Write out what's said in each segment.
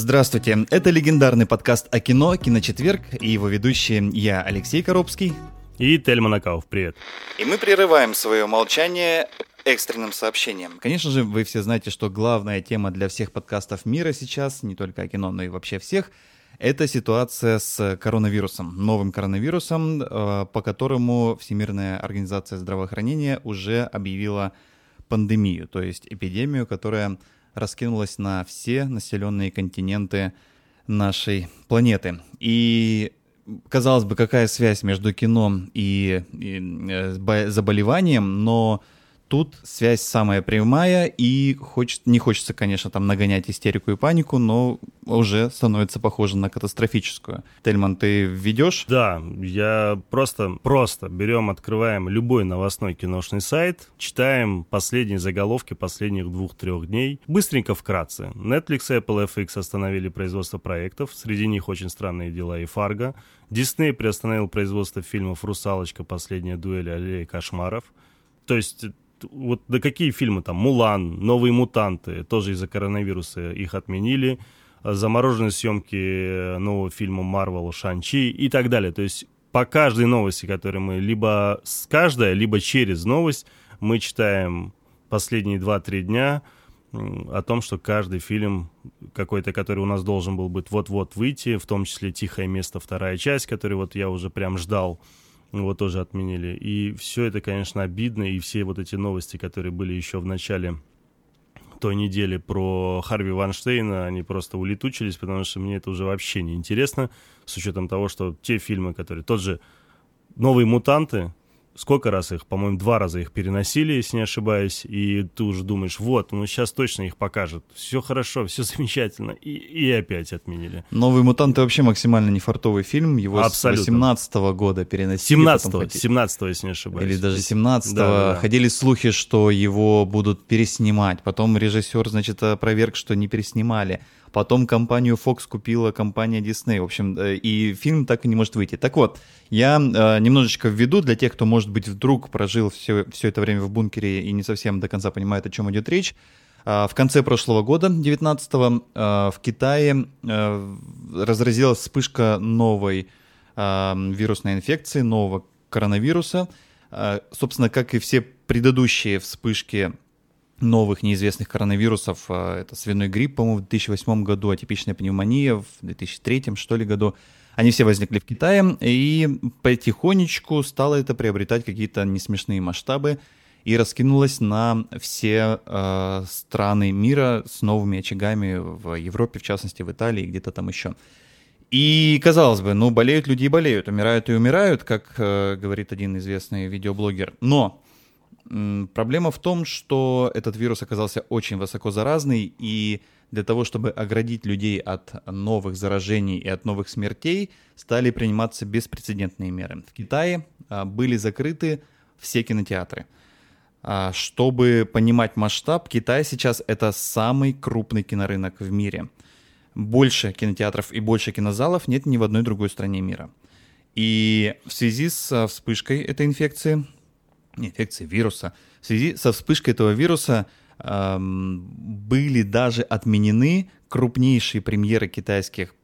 Здравствуйте, это легендарный подкаст о кино «Киночетверг» и его ведущие я, Алексей Коробский. И Тельман Акауф, привет. И мы прерываем свое молчание экстренным сообщением. Конечно же, вы все знаете, что главная тема для всех подкастов мира сейчас, не только о кино, но и вообще всех, это ситуация с коронавирусом, новым коронавирусом, э, по которому Всемирная организация здравоохранения уже объявила пандемию, то есть эпидемию, которая раскинулась на все населенные континенты нашей планеты. И казалось бы, какая связь между кино и, и э, заболеванием, но Тут связь самая прямая, и хочет, не хочется, конечно, там нагонять истерику и панику, но уже становится похоже на катастрофическую. Тельман, ты введешь? Да, я просто, просто берем, открываем любой новостной киношный сайт, читаем последние заголовки последних двух-трех дней. Быстренько, вкратце. Netflix и Apple FX остановили производство проектов, среди них очень странные дела и Фарго. Дисней приостановил производство фильмов «Русалочка. Последняя дуэль. Аллея кошмаров». То есть вот да какие фильмы там, «Мулан», «Новые мутанты», тоже из-за коронавируса их отменили, замороженные съемки нового фильма «Марвел», «Шанчи» и так далее. То есть по каждой новости, которую мы либо с каждой, либо через новость, мы читаем последние 2-3 дня о том, что каждый фильм какой-то, который у нас должен был быть вот-вот выйти, в том числе «Тихое место», вторая часть, которую вот я уже прям ждал, его тоже отменили. И все это, конечно, обидно, и все вот эти новости, которые были еще в начале той недели про Харви Ванштейна, они просто улетучились, потому что мне это уже вообще не интересно, с учетом того, что те фильмы, которые... Тот же «Новые мутанты», сколько раз их, по-моему, два раза их переносили, если не ошибаюсь, и ты уже думаешь, вот, ну сейчас точно их покажут, все хорошо, все замечательно, и, и опять отменили. «Новые мутанты» вообще максимально нефартовый фильм, его Абсолютно. с 18 -го года переносили. 17-го, 17 если не ошибаюсь. Или даже 17-го. Да, да, да. Ходили слухи, что его будут переснимать, потом режиссер, значит, опроверг, что не переснимали. Потом компанию Fox купила компания Disney. В общем, э, и фильм так и не может выйти. Так вот, я э, немножечко введу для тех, кто, может быть, вдруг прожил все, все это время в бункере и не совсем до конца понимает, о чем идет речь. Э, в конце прошлого года, 19-го, э, в Китае разразилась вспышка новой вирусной инфекции, нового коронавируса. Собственно, как и все предыдущие вспышки новых неизвестных коронавирусов. А, это свиной грипп, по-моему, в 2008 году, атипичная пневмония в 2003, что ли, году. Они все возникли в Китае, и потихонечку стало это приобретать какие-то несмешные масштабы и раскинулось на все э, страны мира с новыми очагами в Европе, в частности, в Италии и где-то там еще. И, казалось бы, ну, болеют люди и болеют, умирают и умирают, как э, говорит один известный видеоблогер. Но Проблема в том, что этот вирус оказался очень высоко заразный, и для того, чтобы оградить людей от новых заражений и от новых смертей, стали приниматься беспрецедентные меры. В Китае а, были закрыты все кинотеатры. А, чтобы понимать масштаб, Китай сейчас это самый крупный кинорынок в мире. Больше кинотеатров и больше кинозалов нет ни в одной другой стране мира. И в связи с а, вспышкой этой инфекции инфекции вируса. В связи со вспышкой этого вируса эм, были даже отменены крупнейшие премьеры китайских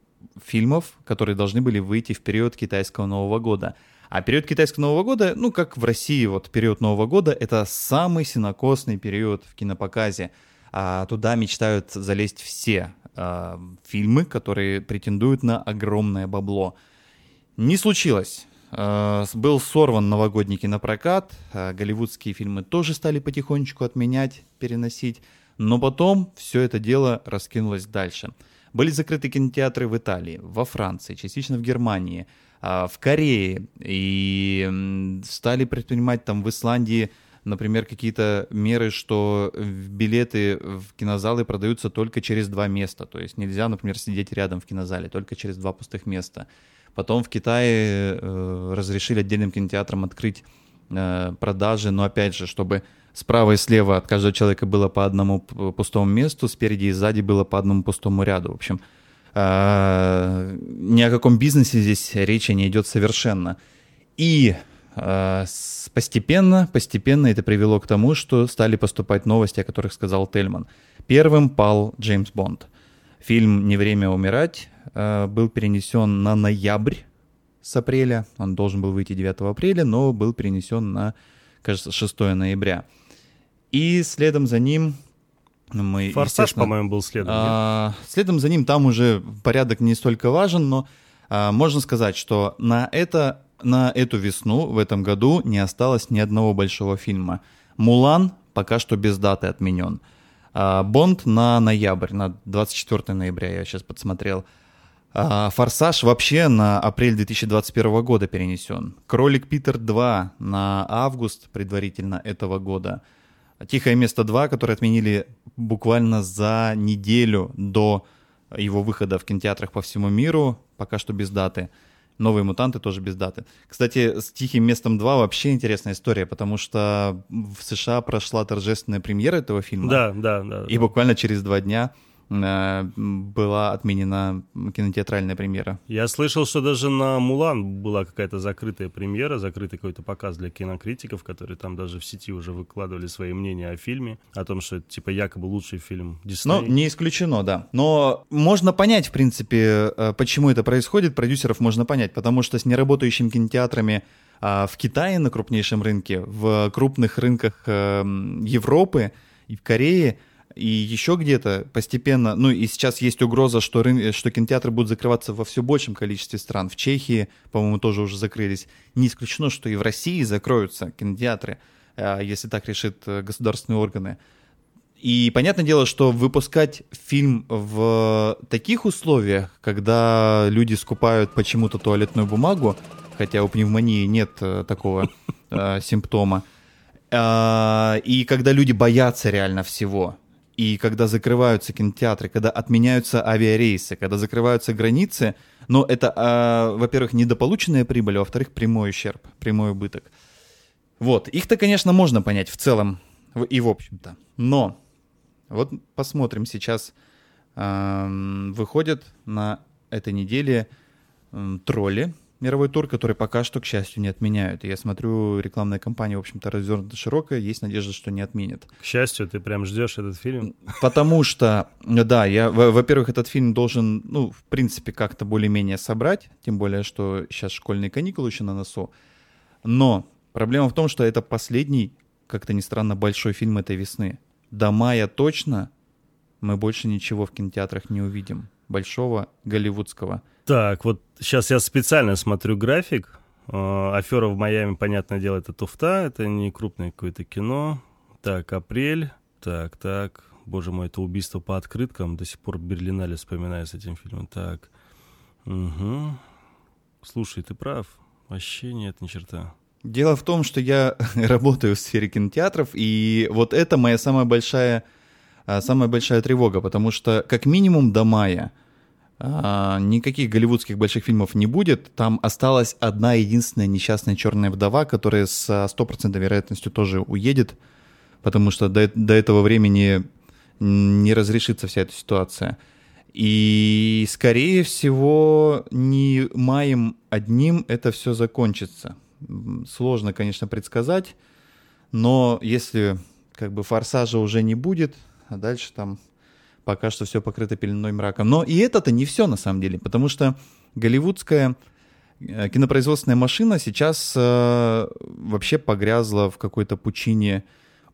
фильмов, которые должны были выйти в период китайского Нового года. А период китайского Нового года, ну, как в России, вот период Нового года, это самый синокосный период в кинопоказе. А туда мечтают залезть все э, фильмы, которые претендуют на огромное бабло. Не случилось. Э, был сорван новогодний кинопрокат, э, голливудские фильмы тоже стали потихонечку отменять, переносить, но потом все это дело раскинулось дальше. Были закрыты кинотеатры в Италии, во Франции, частично в Германии, э, в Корее, и стали предпринимать там в Исландии, например, какие-то меры, что билеты в кинозалы продаются только через два места, то есть нельзя, например, сидеть рядом в кинозале, только через два пустых места. Потом в Китае э, разрешили отдельным кинотеатрам открыть э, продажи, но опять же, чтобы справа и слева от каждого человека было по одному пустому месту, спереди и сзади было по одному пустому ряду. В общем, э, ни о каком бизнесе здесь речи не идет совершенно. И э, постепенно, постепенно это привело к тому, что стали поступать новости, о которых сказал Тельман. Первым пал Джеймс Бонд. Фильм «Не время умирать» э, был перенесен на ноябрь с апреля. Он должен был выйти 9 апреля, но был перенесен на, кажется, 6 ноября. И следом за ним мы... «Форсаж», по-моему, был следом. А, следом за ним там уже порядок не столько важен, но а, можно сказать, что на, это, на эту весну в этом году не осталось ни одного большого фильма. «Мулан» пока что без даты отменен. А, Бонд на ноябрь, на 24 ноября я сейчас подсмотрел. А, Форсаж вообще на апрель 2021 года перенесен. Кролик Питер 2 на август предварительно этого года. Тихое место 2, которое отменили буквально за неделю до его выхода в кинотеатрах по всему миру, пока что без даты. Новые мутанты тоже без даты. Кстати, с Тихим местом 2 вообще интересная история, потому что в США прошла торжественная премьера этого фильма. Да, да, да. И да. буквально через два дня была отменена кинотеатральная премьера. Я слышал, что даже на «Мулан» была какая-то закрытая премьера, закрытый какой-то показ для кинокритиков, которые там даже в сети уже выкладывали свои мнения о фильме, о том, что это типа якобы лучший фильм Дисней. Ну, не исключено, да. Но можно понять, в принципе, э, почему это происходит, продюсеров можно понять, потому что с неработающими кинотеатрами а, в Китае на крупнейшем рынке, в крупных рынках эм, Европы и в Корее – и еще где-то постепенно, ну и сейчас есть угроза, что, рын... что кинотеатры будут закрываться во все большем количестве стран. В Чехии, по-моему, тоже уже закрылись. Не исключено, что и в России закроются кинотеатры, а, если так решит э, государственные органы. И понятное дело, что выпускать фильм в таких условиях, когда люди скупают почему-то туалетную бумагу, хотя у пневмонии нет э, такого э, симптома, э, и когда люди боятся реально всего, и когда закрываются кинотеатры, когда отменяются авиарейсы, когда закрываются границы, но это, э, во-первых, недополученная прибыль, а во-вторых, прямой ущерб, прямой убыток. Вот, их-то, конечно, можно понять в целом и в общем-то. Но вот посмотрим сейчас. Выходят на этой неделе тролли, мировой тур, который пока что, к счастью, не отменяют. И я смотрю, рекламная кампания, в общем-то, развернута широкая, есть надежда, что не отменят. К счастью, ты прям ждешь этот фильм? Потому что, да, я, во-первых, этот фильм должен, ну, в принципе, как-то более-менее собрать, тем более, что сейчас школьные каникулы еще на носу. Но проблема в том, что это последний, как-то ни странно, большой фильм этой весны. До мая точно мы больше ничего в кинотеатрах не увидим. Большого голливудского. Так, вот сейчас я специально смотрю график. А, Афера в Майами, понятное дело, это туфта, это не крупное какое-то кино. Так, апрель. Так, так. Боже мой, это убийство по открыткам. До сих пор Берлинале вспоминаю с этим фильмом. Так. Угу. Слушай, ты прав. Вообще нет, ни черта. Дело в том, что я работаю в сфере кинотеатров, и вот это моя самая большая, а, самая большая тревога, потому что как минимум до мая – а, никаких голливудских больших фильмов не будет. Там осталась одна единственная несчастная черная вдова, которая с стопроцентной вероятностью тоже уедет, потому что до, до этого времени не разрешится вся эта ситуация. И, скорее всего, не маем одним это все закончится. Сложно, конечно, предсказать, но если как бы форсажа уже не будет, а дальше там пока что все покрыто пеленой мрака. Но и это-то не все на самом деле, потому что голливудская э, кинопроизводственная машина сейчас э, вообще погрязла в какой-то пучине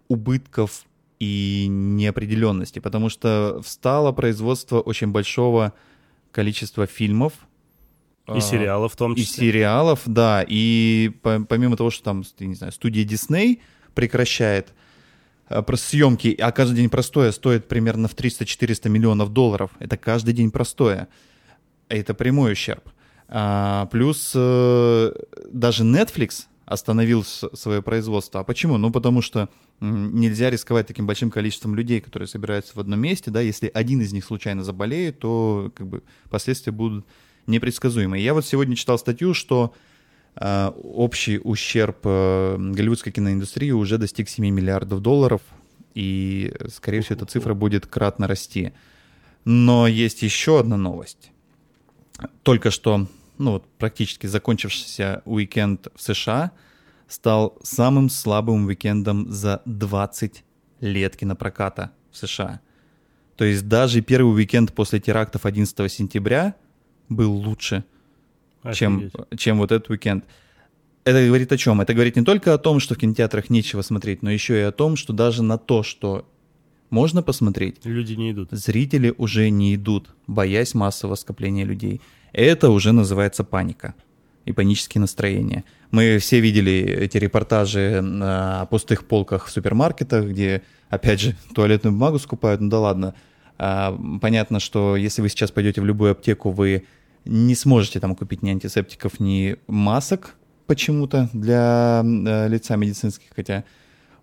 убытков и неопределенности, потому что встало производство очень большого количества фильмов. И э, сериалов в том числе. И сериалов, да. И помимо того, что там, не знаю, студия Disney прекращает Э, съемки, а каждый день простое стоит примерно в 300-400 миллионов долларов. Это каждый день простое. Это прямой ущерб. А, плюс э, даже Netflix остановил свое производство. А почему? Ну, потому что нельзя рисковать таким большим количеством людей, которые собираются в одном месте, да, если один из них случайно заболеет, то как бы последствия будут непредсказуемые. Я вот сегодня читал статью, что Э, общий ущерб э, голливудской киноиндустрии уже достиг 7 миллиардов долларов, и, скорее всего, эта цифра будет кратно расти. Но есть еще одна новость. Только что, ну вот, практически закончившийся уикенд в США стал самым слабым уикендом за 20 лет кинопроката в США. То есть даже первый уикенд после терактов 11 сентября был лучше, чем, чем вот этот уикенд. Это говорит о чем? Это говорит не только о том, что в кинотеатрах нечего смотреть, но еще и о том, что даже на то, что можно посмотреть, люди не идут. Зрители уже не идут, боясь массового скопления людей. Это уже называется паника и панические настроения. Мы все видели эти репортажи на пустых полках в супермаркетах, где, опять же, туалетную бумагу скупают, ну да ладно. А, понятно, что если вы сейчас пойдете в любую аптеку, вы не сможете там купить ни антисептиков, ни масок почему-то для э, лица медицинских, хотя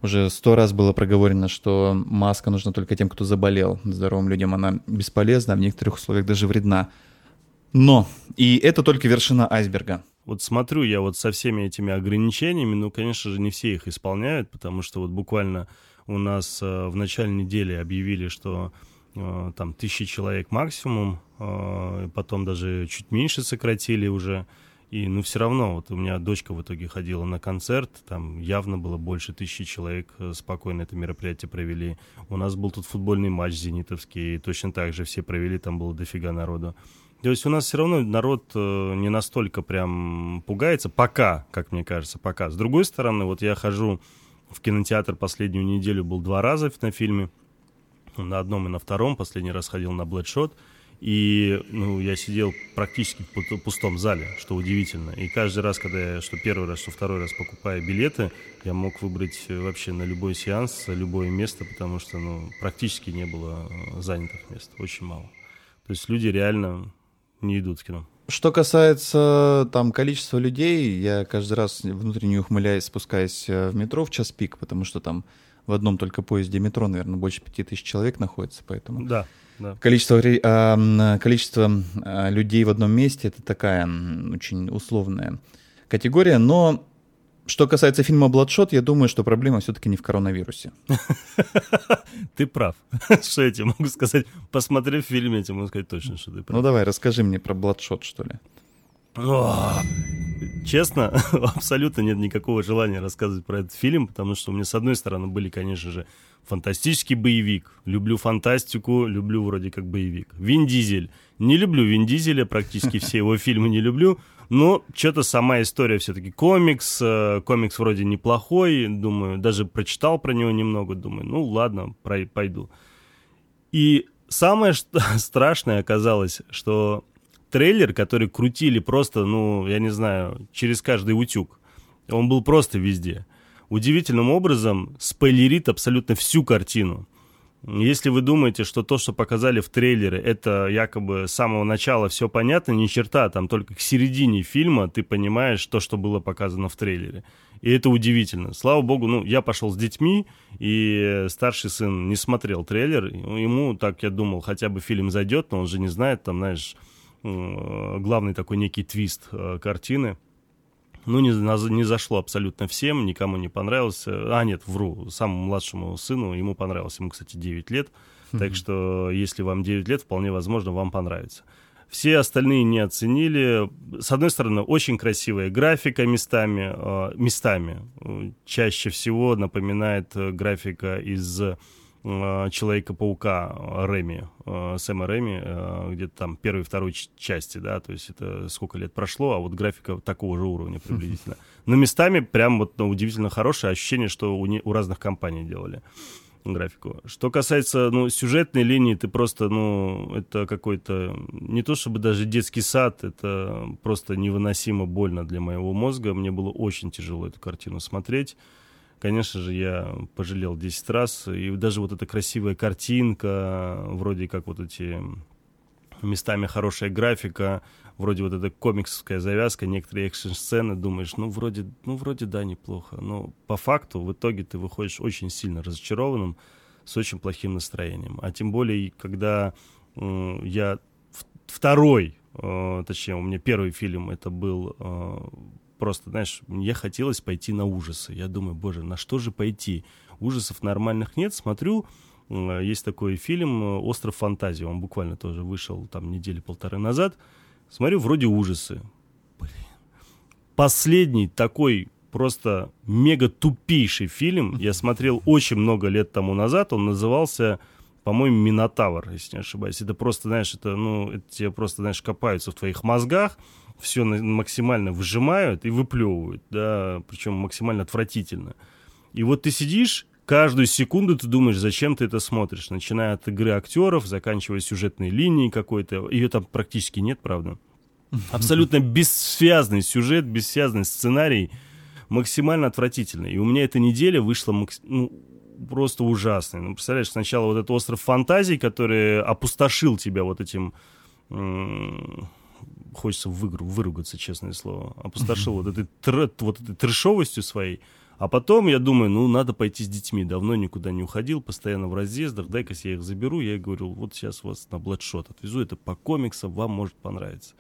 уже сто раз было проговорено, что маска нужна только тем, кто заболел. Здоровым людям она бесполезна, в некоторых условиях даже вредна. Но, и это только вершина айсберга. Вот смотрю я вот со всеми этими ограничениями, ну, конечно же, не все их исполняют, потому что вот буквально у нас э, в начале недели объявили, что там тысячи человек максимум, э, потом даже чуть меньше сократили уже. И, ну, все равно, вот у меня дочка в итоге ходила на концерт, там явно было больше тысячи человек, э, спокойно это мероприятие провели. У нас был тут футбольный матч зенитовский, точно так же все провели, там было дофига народу. То есть у нас все равно народ э, не настолько прям пугается, пока, как мне кажется, пока. С другой стороны, вот я хожу в кинотеатр последнюю неделю, был два раза на фильме, на одном и на втором, последний раз ходил на Bloodshot, и ну, я сидел практически в пустом зале, что удивительно. И каждый раз, когда я, что первый раз, что второй раз покупая билеты, я мог выбрать э, вообще на любой сеанс, любое место, потому что ну, практически не было э, занятых мест, очень мало. То есть люди реально не идут в кино. Что касается там количества людей, я каждый раз внутренне ухмыляясь, спускаясь э, в метро в час пик, потому что там в одном только поезде метро, наверное, больше пяти тысяч человек находится, поэтому... Да. Да. Количество, э, количество э, людей в одном месте это такая очень условная категория, но что касается фильма «Бладшот», я думаю, что проблема все-таки не в коронавирусе. Ты прав. Что я тебе могу сказать? Посмотрев фильм, я тебе могу сказать точно, что ты прав. Ну давай, расскажи мне про «Бладшот», что ли. Честно, абсолютно нет никакого желания рассказывать про этот фильм, потому что у меня, с одной стороны, были, конечно же, фантастический боевик. Люблю фантастику, люблю вроде как боевик. Вин Дизель. Не люблю Вин Дизеля, практически все его фильмы не люблю. Но что-то сама история все-таки комикс. Э, комикс вроде неплохой, думаю, даже прочитал про него немного, думаю, ну ладно, пойду. И самое страшное оказалось, что трейлер, который крутили просто, ну, я не знаю, через каждый утюг, он был просто везде – удивительным образом спойлерит абсолютно всю картину. Если вы думаете, что то, что показали в трейлере, это якобы с самого начала все понятно, ни черта, там только к середине фильма ты понимаешь то, что было показано в трейлере. И это удивительно. Слава богу, ну, я пошел с детьми, и старший сын не смотрел трейлер. Ему, так я думал, хотя бы фильм зайдет, но он же не знает, там, знаешь, главный такой некий твист э, картины. Ну, не, не зашло абсолютно всем, никому не понравился. А, нет, вру, самому младшему сыну, ему понравился, ему, кстати, 9 лет. Так что, если вам 9 лет, вполне возможно, вам понравится. Все остальные не оценили. С одной стороны, очень красивая графика местами. Э, местами. Чаще всего напоминает э, графика из Э, Человека-паука э, Рэми, э, Сэма Рэми, где-то там первой и второй части, да, то есть это сколько лет прошло, а вот графика такого же уровня приблизительно. Но местами прям вот ну, удивительно хорошее ощущение, что у, не, у разных компаний делали графику. Что касается, ну, сюжетной линии, ты просто, ну, это какой-то, не то чтобы даже детский сад, это просто невыносимо больно для моего мозга. Мне было очень тяжело эту картину смотреть конечно же, я пожалел 10 раз. И даже вот эта красивая картинка, вроде как вот эти местами хорошая графика, вроде вот эта комиксовская завязка, некоторые экшн-сцены, думаешь, ну, вроде, ну, вроде да, неплохо. Но по факту в итоге ты выходишь очень сильно разочарованным, с очень плохим настроением. А тем более, когда э, я второй, э, точнее, у меня первый фильм, это был э, просто, знаешь, мне хотелось пойти на ужасы. Я думаю, боже, на что же пойти? Ужасов нормальных нет. Смотрю, есть такой фильм «Остров фантазии». Он буквально тоже вышел там недели полторы назад. Смотрю, вроде ужасы. Блин. Последний такой просто мега тупейший фильм я смотрел очень много лет тому назад. Он назывался по-моему, Минотавр, если не ошибаюсь. Это просто, знаешь, это, ну, это тебе просто, знаешь, копаются в твоих мозгах, все максимально выжимают и выплевывают, да, причем максимально отвратительно. И вот ты сидишь, каждую секунду ты думаешь, зачем ты это смотришь, начиная от игры актеров, заканчивая сюжетной линией какой-то. Ее там практически нет, правда. Абсолютно бессвязный сюжет, бессвязный сценарий, максимально отвратительный. И у меня эта неделя вышла ну, просто ужасной. Ну, представляешь, сначала вот этот остров фантазий, который опустошил тебя вот этим... Хочется выгру, выругаться, честное слово. Опустошил вот этой, тр, вот этой трешовостью своей. А потом я думаю, ну, надо пойти с детьми. Давно никуда не уходил, постоянно в разъездах. Дай-ка я их заберу. Я говорю, вот сейчас вас на Бладшот отвезу. Это по комиксам, вам может понравиться.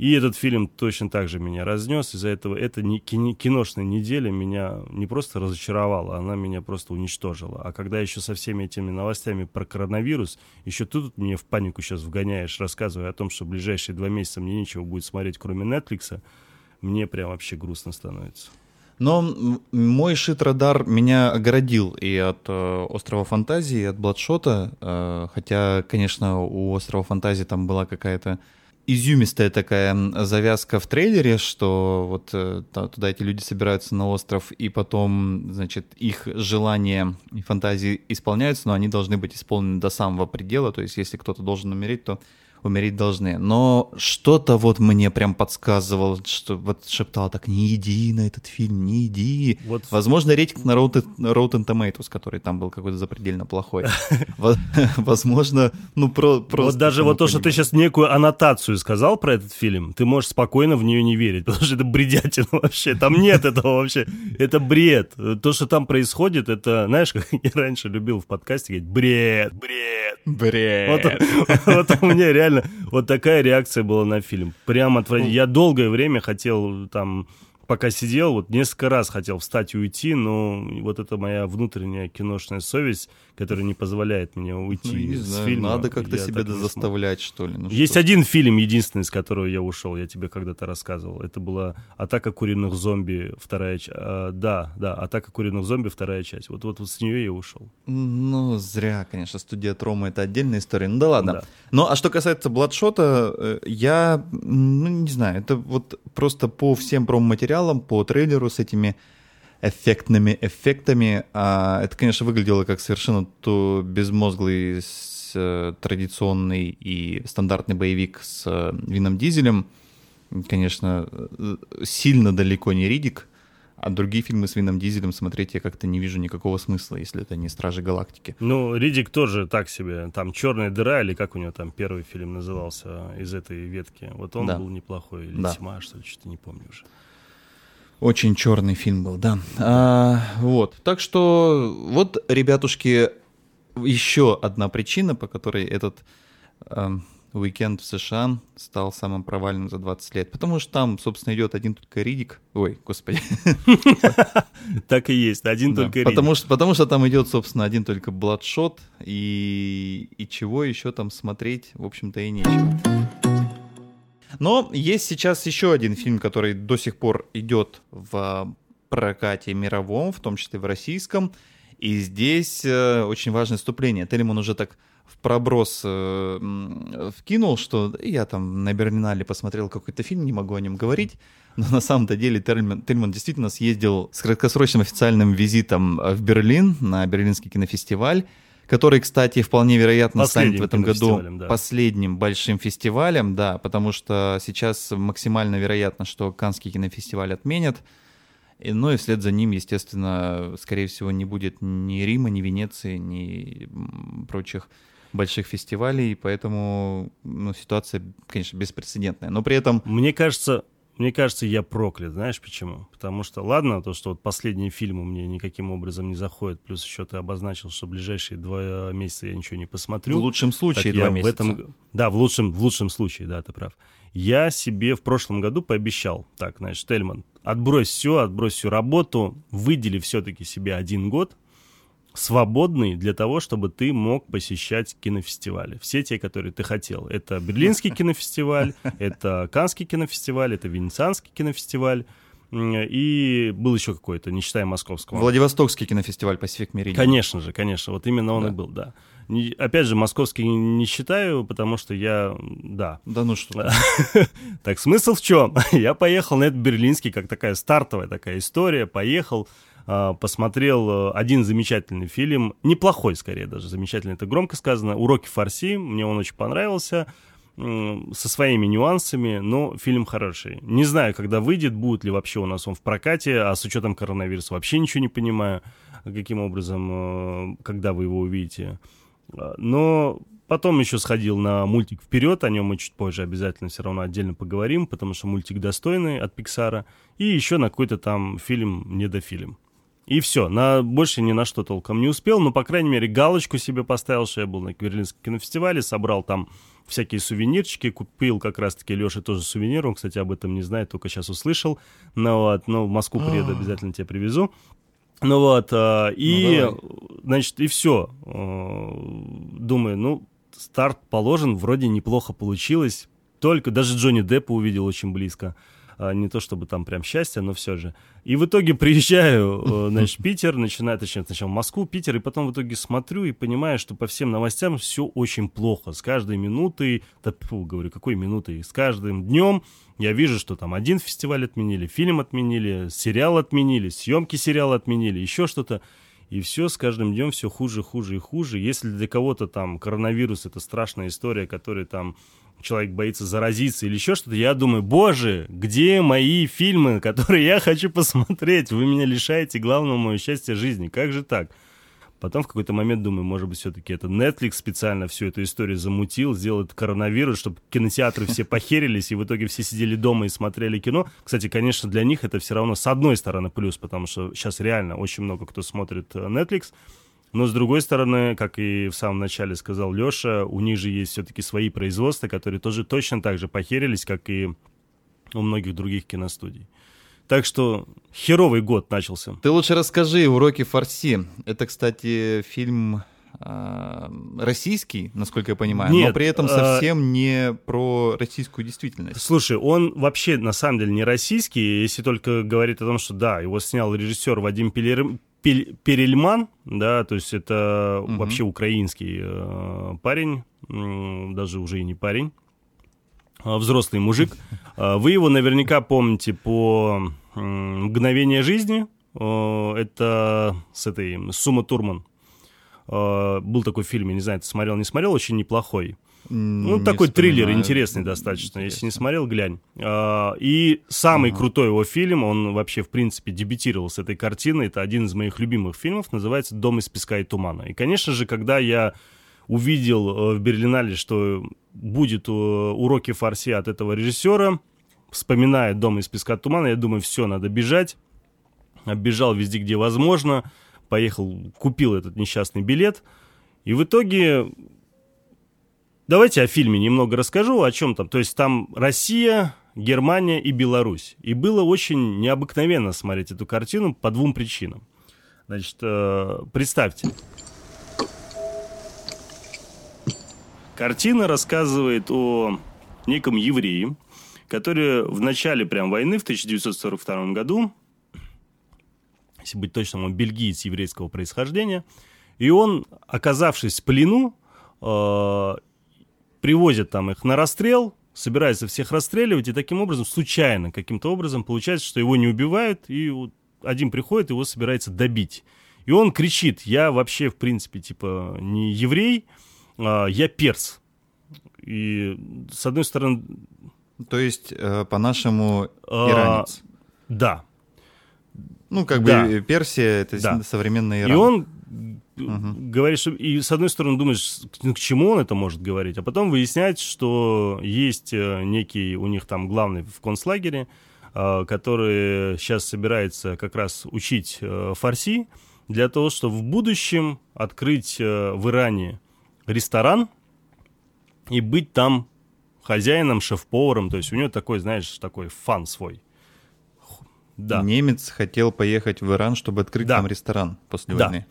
И этот фильм точно так же меня разнес. Из-за этого эта не, киношная неделя меня не просто разочаровала, она меня просто уничтожила. А когда еще со всеми этими новостями про коронавирус, еще ты тут мне в панику сейчас вгоняешь, рассказывая о том, что в ближайшие два месяца мне нечего будет смотреть, кроме Netflix, мне прям вообще грустно становится. Но мой шит-радар меня огородил и от э, Острова Фантазии, и от Бладшота. Э, хотя, конечно, у Острова Фантазии там была какая-то изюмистая такая завязка в трейлере, что вот э, туда эти люди собираются на остров, и потом, значит, их желания и фантазии исполняются, но они должны быть исполнены до самого предела, то есть если кто-то должен умереть, то умереть должны. Но что-то вот мне прям подсказывало, что вот шептал так, не иди на этот фильм, не иди. Вот. Возможно, рейтинг на Rotten, Rotten Tomatoes, который там был какой-то запредельно плохой. Возможно, ну про, просто... Вот даже вот то, что ты сейчас некую аннотацию сказал про этот фильм, ты можешь спокойно в нее не верить, потому что это бредятина вообще. Там нет этого вообще. Это бред. То, что там происходит, это, знаешь, как я раньше любил в подкасте говорить, бред, бред, бред. Вот, вот у меня реально реально вот такая реакция была на фильм. Прямо отвратительно. Я долгое время хотел там пока сидел, вот несколько раз хотел встать и уйти, но вот это моя внутренняя киношная совесть, которая не позволяет мне уйти ну, не с знаю, фильма. Надо как-то себя заставлять, что ли. Ну, Есть что? один фильм, единственный, с которого я ушел, я тебе когда-то рассказывал. Это была «Атака куриных зомби», вторая часть. А, да, да, «Атака куриных зомби», вторая часть. Вот, вот, вот с нее я ушел. Ну, зря, конечно, студия Трома — это отдельная история. Ну да ладно. Да. Ну, а что касается Бладшота, э, я, ну, не знаю, это вот просто по всем промо-материалам по трейлеру с этими эффектными эффектами. А это, конечно, выглядело как совершенно то безмозглый э, традиционный и стандартный боевик с э, Вином Дизелем. Конечно, э, сильно далеко не Ридик, а другие фильмы с Вином Дизелем смотреть я как-то не вижу никакого смысла, если это не Стражи Галактики. Ну, Ридик тоже так себе. Там Черная дыра, или как у него там первый фильм назывался из этой ветки. Вот он да. был неплохой. Или да. тьма, что ли, что-то не помню уже. Очень черный фильм был, да. А, вот. Так что, вот, ребятушки, еще одна причина, по которой этот э, уикенд в США стал самым провальным за 20 лет. Потому что там, собственно, идет один только Ридик. Ой, господи. Так и есть, один только Ридик. Потому что, потому что там идет, собственно, один только Бладшот, и, и чего еще там смотреть, в общем-то, и нечего. Но есть сейчас еще один фильм, который до сих пор идет в прокате мировом, в том числе в российском. И здесь э, очень важное вступление. Телемон уже так в проброс э, вкинул, что я там на Берлинале посмотрел какой-то фильм, не могу о нем говорить. Но на самом-то деле Тельман, Тельман действительно съездил с краткосрочным официальным визитом в Берлин на Берлинский кинофестиваль который, кстати, вполне вероятно последним станет в этом году да. последним большим фестивалем, да, потому что сейчас максимально вероятно, что Каннский кинофестиваль отменят. И, ну и вслед за ним, естественно, скорее всего, не будет ни Рима, ни Венеции, ни прочих больших фестивалей, поэтому ну, ситуация, конечно, беспрецедентная. Но при этом... Мне кажется, мне кажется, я проклят. Знаешь почему? Потому что, ладно, то, что вот последние фильмы мне никаким образом не заходят, плюс еще ты обозначил, что ближайшие два месяца я ничего не посмотрю. В лучшем случае два месяца. В этом, да, в лучшем, в лучшем случае, да, ты прав. Я себе в прошлом году пообещал, так, знаешь, Тельман, отбрось все, отбрось всю работу, выдели все-таки себе один год, свободный для того, чтобы ты мог посещать кинофестивали. Все те, которые ты хотел. Это Берлинский кинофестиваль, это Канский кинофестиваль, это Венецианский кинофестиваль. И был еще какой-то, не считая московского. Владивостокский кинофестиваль Pacific Meridian. Конечно же, конечно. Вот именно он да. и был, да. Не- Опять же, московский не считаю, потому что я, да. Да ну что. Так, смысл в чем? Я поехал на этот берлинский, как такая стартовая такая история, поехал, посмотрел э, один замечательный фильм, неплохой скорее даже, замечательный, это громко сказано, «Уроки фарси», мне он очень понравился, со своими нюансами, но фильм хороший. Не знаю, когда выйдет, будет ли вообще у нас он в прокате, а с учетом коронавируса вообще ничего не понимаю, каким образом, э, когда вы его увидите. Но потом еще сходил на мультик «Вперед», о нем мы чуть позже обязательно все равно отдельно поговорим, потому что мультик достойный от Пиксара, и еще на какой-то там фильм «Недофильм». И все, на, больше ни на что толком не успел, но, по крайней мере, галочку себе поставил, что я был на Берлинском кинофестивале, собрал там всякие сувенирчики, купил как раз-таки Леша тоже сувенир, он, кстати, об этом не знает, только сейчас услышал, ну вот, но в Москву приеду, обязательно тебе привезу. Ну вот, а, и, давай. значит, и все. Думаю, ну, старт положен, вроде неплохо получилось. Только даже Джонни Деппа увидел очень близко. А, Не то чтобы там прям счастье, но все же. И в итоге приезжаю, э, значит, в Питер, начинаю, точнее, сначала в Москву, Питер, и потом в итоге смотрю и понимаю, что по всем новостям все очень плохо. С каждой минутой, да, фу, говорю, какой минутой, с каждым днем я вижу, что там один фестиваль отменили, фильм отменили, сериал отменили, съемки сериала отменили, еще что-то. И все с каждым днем все хуже, хуже и хуже. Если для кого-то там коронавирус это страшная история, которой там человек боится заразиться или еще что-то, я думаю, боже, где мои фильмы, которые я хочу посмотреть? Вы меня лишаете главного моего счастья жизни. Как же так? Потом в какой-то момент думаю, может быть, все-таки это Netflix специально всю эту историю замутил, сделал этот коронавирус, чтобы кинотеатры все похерились, и в итоге все сидели дома и смотрели кино. Кстати, конечно, для них это все равно с одной стороны плюс, потому что сейчас реально очень много кто смотрит э, Netflix, но с другой стороны, как и в самом начале сказал Леша, у них же есть все-таки свои производства, которые тоже точно так же похерились, как и у многих других киностудий. Так что херовый год начался. Ты лучше расскажи «Уроки фарси». Это, кстати, фильм а, российский, насколько я понимаю, но Нет, при этом а- совсем не про российскую действительность. Слушай, он вообще на самом деле не российский, если только говорит о том, что да, его снял режиссер Вадим Пелер- Перельман, да, то есть это Мгм. вообще украинский э, парень, м, даже уже и не парень, а взрослый мужик. А, Вы его наверняка помните по м, «Мгновение жизни», Э, это с этой Сума Турман. Э, Был такой фильм, я не знаю, ты смотрел, не смотрел, очень неплохой. Ну, Не такой триллер вспоминаю. интересный достаточно. Если не Интересно. смотрел, глянь. А, И самый крутой его фильм, он вообще, в принципе, дебютировал с этой картиной. Это один из моих любимых фильмов, называется «Дом из песка и тумана». И, конечно же, когда я увидел э, в Берлинале, что будет э, уроки фарси от этого режиссера, вспоминая «Дом из песка и тумана», я думаю, все, надо бежать. Оббежал везде, где возможно. Поехал, купил этот несчастный билет. И в итоге Давайте о фильме немного расскажу, о чем там. То есть там Россия, Германия и Беларусь. И было очень необыкновенно смотреть эту картину по двум причинам. Значит, э, представьте. Картина рассказывает о неком еврее, который в начале прям войны, в 1942 году, если быть точным, он бельгиец еврейского происхождения, и он, оказавшись в плену, э, привозят там их на расстрел, собираются всех расстреливать, и таким образом, случайно, каким-то образом, получается, что его не убивают, и вот один приходит, его собирается добить. И он кричит, я вообще, в принципе, типа, не еврей, а, я перс. И, с одной стороны, То есть, э, по-нашему, А, иранец. да, Ну, как да. бы Персия — это Да. современный Иран. И он говорит, что... И с одной стороны думаешь, ну, к чему он это может говорить, а потом выясняется, что есть э, некий у них там главный в концлагере, э, который сейчас собирается как раз учить э, фарси для того, чтобы в будущем открыть в Иране ресторан и быть там хозяином, шеф-поваром. То есть у него такой, знаешь, такой фан свой. Да. Немец хотел поехать в Иран, чтобы открыть Да. там ресторан после Да. войны.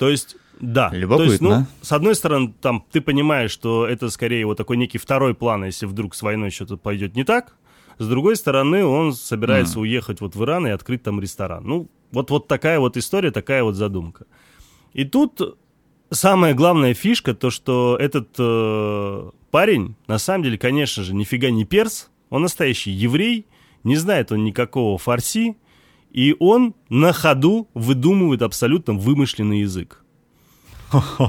То есть, да. Любопытно. То есть, ну, с одной стороны, там ты понимаешь, что это скорее вот такой некий второй план, если вдруг с войной что-то пойдет не так. С другой стороны, он собирается уехать вот в Иран и открыть там ресторан. Ну, вот, вот такая вот история, такая вот задумка. И тут самая главная фишка, то, что этот э, парень, на самом деле, конечно же, нифига не перс, он настоящий еврей, не знает он никакого фарси, и он на ходу выдумывает абсолютно вымышленный язык.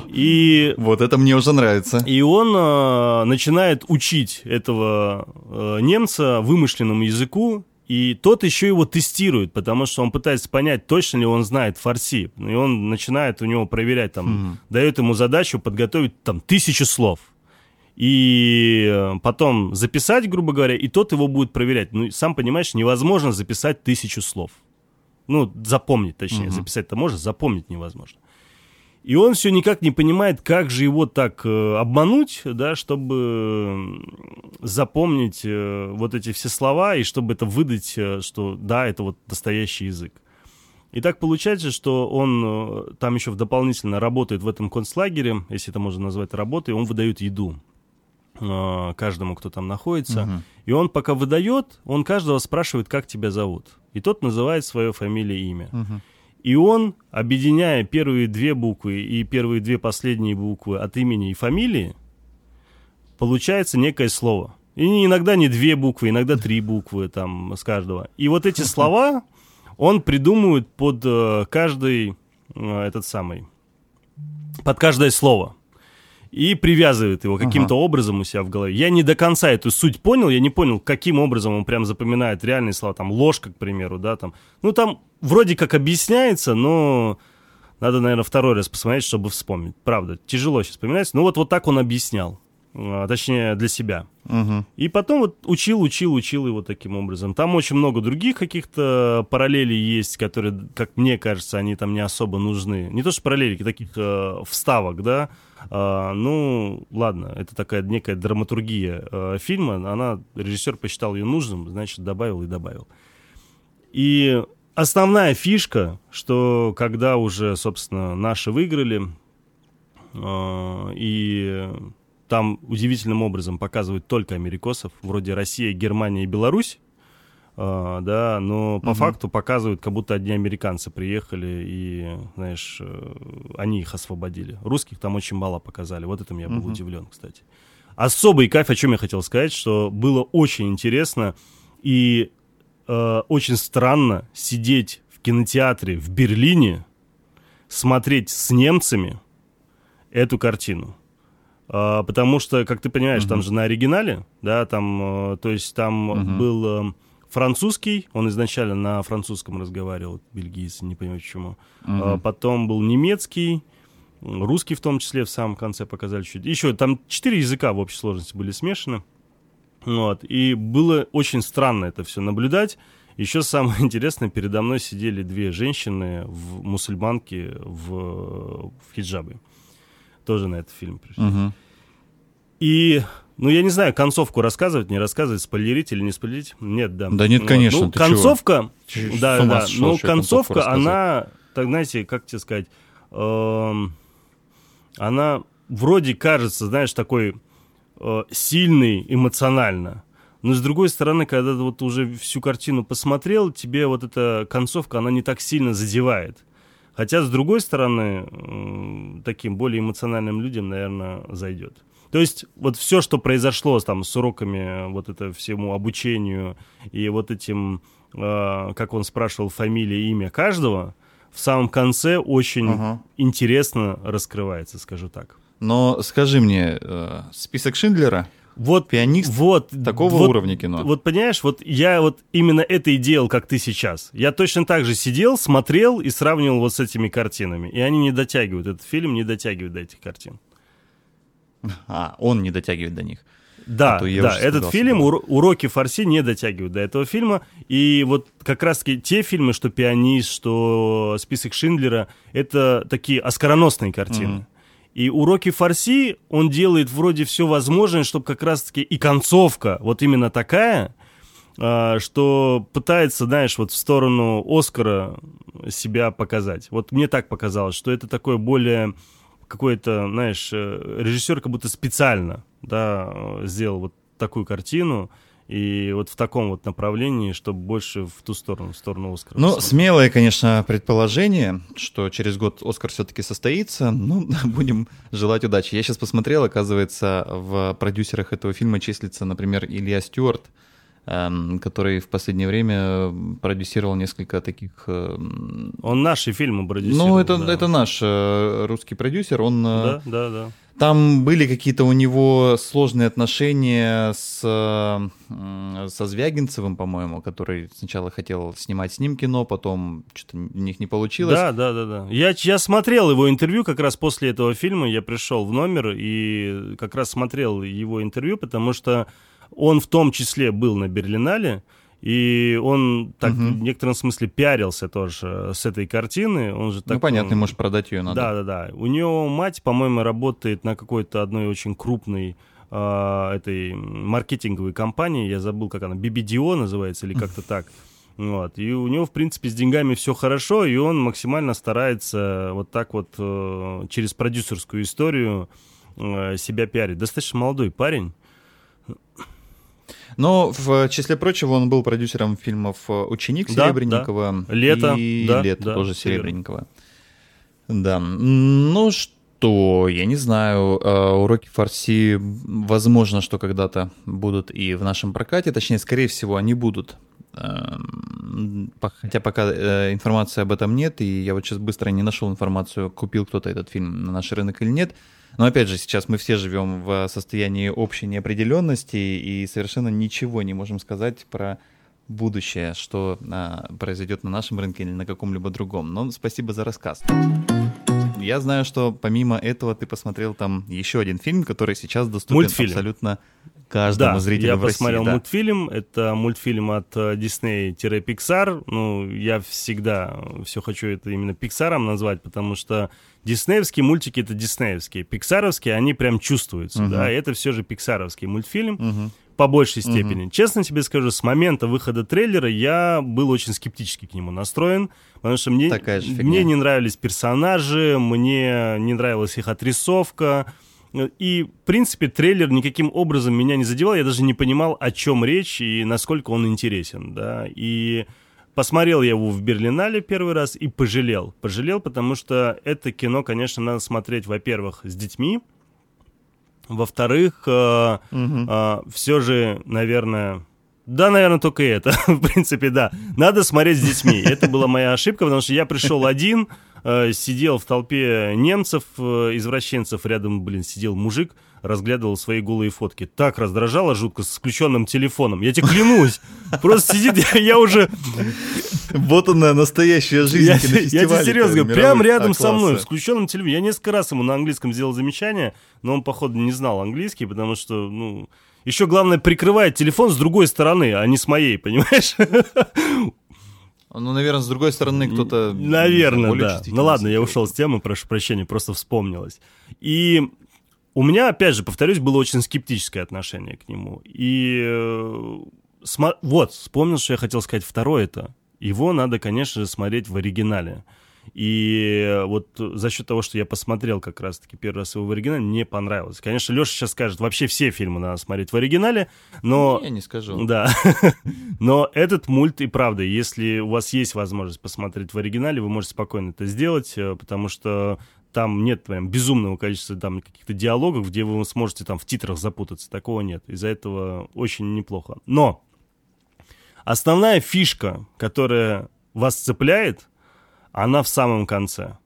И вот это мне уже нравится. И он э, начинает учить этого э, немца вымышленному языку, и тот еще его тестирует, потому что он пытается понять, точно ли он знает фарси. И он начинает у него проверять, там, mm. дает ему задачу подготовить там тысячу слов. И э, потом записать, грубо говоря, и тот его будет проверять. Ну, сам понимаешь, невозможно записать тысячу слов. Ну, запомнить, точнее. Mm-hmm. Записать-то можно, запомнить невозможно. И он все никак не понимает, как же его так э, обмануть, да, чтобы запомнить э, вот эти все слова и чтобы это выдать, э, что да, это вот настоящий язык. И так получается, что он э, там еще дополнительно работает в этом концлагере, если это можно назвать работой, он выдает еду э, каждому, кто там находится. Угу. И он пока выдает, он каждого спрашивает, как тебя зовут. И тот называет свое фамилию и имя. Угу. И он, объединяя первые две буквы и первые две последние буквы от имени и фамилии, получается некое слово. И иногда не две буквы, иногда три буквы там с каждого. И вот эти слова он придумывает под э, каждый э, этот самый, под каждое слово и привязывает его каким-то ага. образом у себя в голове. Я не до конца эту суть понял, я не понял, каким образом он прям запоминает реальные слова, там ложка, к примеру, да, там. Ну, там вроде как объясняется, но надо, наверное, второй раз посмотреть, чтобы вспомнить. Правда, тяжело сейчас вспоминать. Ну, вот, вот так он объяснял. А, точнее, для себя. Угу. И потом вот учил, учил, учил его таким образом. Там очень много других каких-то параллелей есть, которые, как мне кажется, они там не особо нужны. Не то что параллели, таких э, вставок, да, а, ну, ладно, это такая некая драматургия а, фильма. Она, режиссер посчитал ее нужным, значит, добавил и добавил. И основная фишка, что когда уже, собственно, наши выиграли, а, и там удивительным образом показывают только америкосов, вроде Россия, Германия и Беларусь, да, но по угу. факту показывают, как будто одни американцы приехали и, знаешь, э, они их освободили. Русских там очень мало показали. Вот этом я был угу. удивлен, кстати. Особый кайф, о чем я хотел сказать, что было очень интересно и э, очень странно сидеть в кинотеатре в Берлине, смотреть с немцами эту картину. Uh, потому что, как ты понимаешь, угу. там же на оригинале, да, там, uh, то есть там угу. был... Uh, французский, он изначально на французском разговаривал, бельгийцы, не понимаю почему. А, потом был немецкий, русский в том числе в самом конце показали чуть. Еще там четыре языка в общей сложности были смешаны. Вот. И было очень странно это все наблюдать. Еще самое интересное, передо мной сидели две женщины в мусульманке в, в хиджабе. Тоже на этот фильм пришли. Угу. И ну, я не знаю, концовку рассказывать, не рассказывать, спойлерить или не спойлерить. Нет, да. Да нет, конечно. Ну, концовка, чего? да, да, ну, концовка, она, так знаете, как тебе сказать, э, она вроде кажется, знаешь, такой э, сильный эмоционально. Но с другой стороны, когда ты вот уже всю картину посмотрел, тебе вот эта концовка, она не так сильно задевает. Хотя, с другой стороны, таким более эмоциональным людям, наверное, зайдет. То есть вот все, что произошло там с уроками вот это всему обучению и вот этим, э, как он спрашивал, фамилия, имя каждого, в самом конце очень ага. интересно раскрывается, скажу так. Но скажи мне, э, список Шиндлера вот пианист вот, такого вот, уровня кино. Вот понимаешь, вот я вот именно это и делал, как ты сейчас. Я точно так же сидел, смотрел и сравнивал вот с этими картинами. И они не дотягивают, этот фильм не дотягивает до этих картин. А, он не дотягивает до них. Да, а да, этот фильм, да. уроки фарси не дотягивают до этого фильма. И вот как раз-таки те фильмы, что «Пианист», что «Список Шиндлера», это такие оскароносные картины. Mm-hmm. И уроки фарси он делает вроде все возможное, чтобы как раз-таки и концовка вот именно такая, а, что пытается, знаешь, вот в сторону Оскара себя показать. Вот мне так показалось, что это такое более какой-то, знаешь, э, режиссер как будто специально, да, сделал вот такую картину, И вот в таком вот направлении, чтобы больше в ту сторону, в сторону Оскара. Ну, смелое, конечно, предположение, что через год Оскар все-таки состоится. Ну, будем желать удачи. Я сейчас посмотрел, оказывается, в продюсерах этого фильма числится, например, Илья Стюарт, который в последнее время продюсировал несколько таких... Эм, он наши фильмы продюсировал. Ну, это, да. это наш э, русский продюсер, он... Э, да, да, да. Там были какие-то у него сложные отношения с, со Звягинцевым, по-моему, который сначала хотел снимать с ним кино, потом что-то у них не получилось. Да, да, да, да. Я, я смотрел его интервью как раз после этого фильма. Я пришел в номер и как раз смотрел его интервью, потому что он в том числе был на Берлинале. И он так угу. в некотором смысле пиарился тоже с этой картины. Он же ну, так, ну, понятно, может, продать ее надо. Да, да, да. У него мать, по-моему, работает на какой-то одной очень крупной э, этой маркетинговой компании. Я забыл, как она, BBDO называется или как-то так. Вот. И у него, в принципе, с деньгами все хорошо, и он максимально старается вот так вот э, через продюсерскую историю э, себя пиарить. Достаточно молодой парень. Но в числе прочего он был продюсером фильмов «Ученик» Серебренникова да. «Лето», и да, «Лето» да, тоже Серебренникова. Да, ну что, я не знаю, э, уроки фарси, возможно, что когда-то будут и в нашем прокате, точнее, скорее всего, они будут. Эм, хотя пока э, информации об этом нет, и я вот сейчас быстро не нашел информацию, купил кто-то этот фильм на наш рынок или нет. Но опять же, сейчас мы все живем в состоянии общей неопределенности и совершенно ничего не можем сказать про будущее, что а, произойдет на нашем рынке или на каком-либо другом. Но спасибо за рассказ. Я знаю, что помимо этого ты посмотрел там еще один фильм, который сейчас доступен Мультфильм. абсолютно каждому да, зрителю я в России. посмотрел да. мультфильм. Это мультфильм от э, Disney-Pixar. Ну, я всегда все хочу это именно Pixar назвать, потому что диснеевские мультики — это диснеевские. Пиксаровские, они прям чувствуются, угу. да, это все же пиксаровский мультфильм. Угу по большей степени. Угу. Честно тебе скажу, с момента выхода трейлера я был очень скептически к нему настроен, потому что мне, мне не нравились персонажи, мне не нравилась их отрисовка, и, в принципе, трейлер никаким образом меня не задевал, я даже не понимал, о чем речь и насколько он интересен, да, и посмотрел я его в Берлинале первый раз и пожалел. Пожалел, потому что это кино, конечно, надо смотреть, во-первых, с детьми, во-вторых, э, угу. э, все же, наверное... Да, наверное, только это. в принципе, да. Надо смотреть с детьми. Это была моя ошибка, потому что я пришел один, э, сидел в толпе немцев, извращенцев, рядом, блин, сидел мужик, разглядывал свои голые фотки. Так раздражало жутко с включенным телефоном. Я тебе клянусь. Просто сидит, я, я уже... Вот она, настоящая жизнь Я, я тебе серьезно говорю, прям рядом со мной, с включенным телефоном. Я несколько раз ему на английском сделал замечание, но он, походу, не знал английский, потому что, ну... Еще главное, прикрывает телефон с другой стороны, а не с моей, понимаешь? Ну, наверное, с другой стороны кто-то... Наверное, да. Ну ладно, я ушел с темы, прошу прощения, просто вспомнилось. И у меня, опять же, повторюсь, было очень скептическое отношение к нему. И э, смо... вот, вспомнил, что я хотел сказать второе это. Его надо, конечно же, смотреть в оригинале. И вот за счет того, что я посмотрел как раз-таки первый раз его в оригинале, мне понравилось. Конечно, Леша сейчас скажет, вообще все фильмы надо смотреть в оригинале, но... Я не скажу. Да. но этот мульт и правда, если у вас есть возможность посмотреть в оригинале, вы можете спокойно это сделать, э, потому что там нет прям безумного количества там каких-то диалогов, где вы сможете там в титрах запутаться. Такого нет. Из-за этого очень неплохо. Но основная фишка, которая вас цепляет, она в самом конце.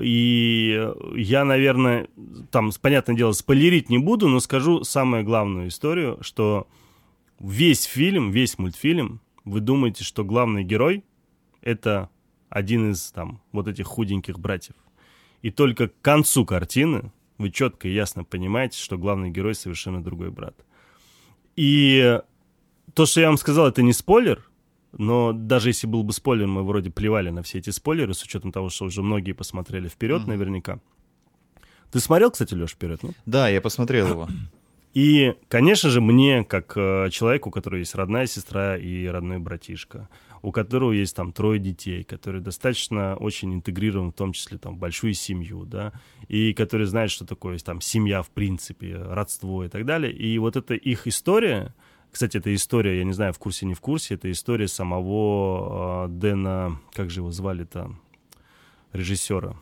И я, наверное, там, понятное дело, спойлерить не буду, но скажу самую главную историю, что весь фильм, весь мультфильм, вы думаете, что главный герой — это один из там вот этих худеньких братьев. И только к концу картины вы четко и ясно понимаете, что главный герой совершенно другой брат. И то, что я вам сказал, это не спойлер, но даже если был бы спойлер, мы вроде плевали на все эти спойлеры, с учетом того, что уже многие посмотрели вперед mm-hmm. наверняка. Ты смотрел, кстати, Леш, вперед? Ну? Да, я посмотрел его. И, конечно же, мне, как э, человеку, у которого есть родная сестра и родной братишка, у которого есть там трое детей, который достаточно очень интегрирован, в том числе там большую семью, да, и который знает, что такое там семья в принципе, родство и так далее. И вот эта их история, Кстати, эта история, я не знаю, в курсе, не в курсе, это история самого э, Дэна, как же его звали-то, режиссера.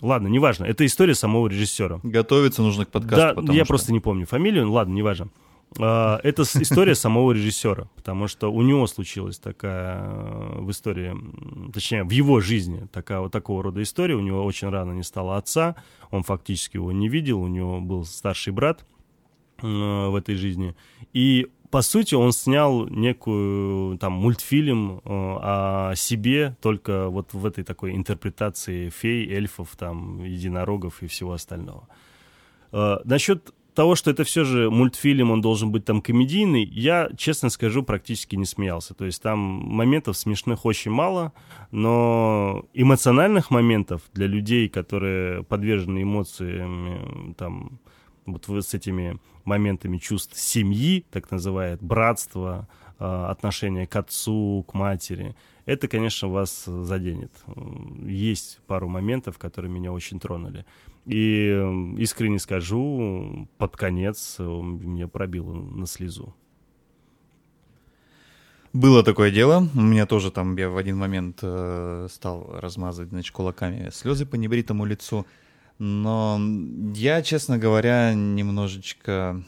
Ладно, неважно, это история самого режиссера. Готовиться нужно к подкасту. Да, я что... просто не помню фамилию, ладно, неважно. А, это история самого режиссера, потому что у него случилась такая э, в истории, точнее, в его жизни такая вот такого рода история. У него очень рано не стало отца, он фактически его не видел, у него был старший брат э, в этой жизни. И по сути, он снял некую там мультфильм э, о себе, только вот в этой такой интерпретации фей, эльфов, там, единорогов и всего остального. Насчет того, что это все же мультфильм, он должен быть там комедийный, я, честно скажу, практически не смеялся. То есть там моментов смешных очень мало, но эмоциональных моментов для людей, которые подвержены эмоциям, там, вот с этими моментами чувств семьи, так называют, братства, отношение к отцу, к матери, это, конечно, вас заденет. Есть пару моментов, которые меня очень тронули. И искренне скажу, под конец мне пробило на слезу. Было такое дело. У меня тоже там я в один момент э, стал размазывать, значит, кулаками слезы по небритому лицу. Но я, честно говоря, немножечко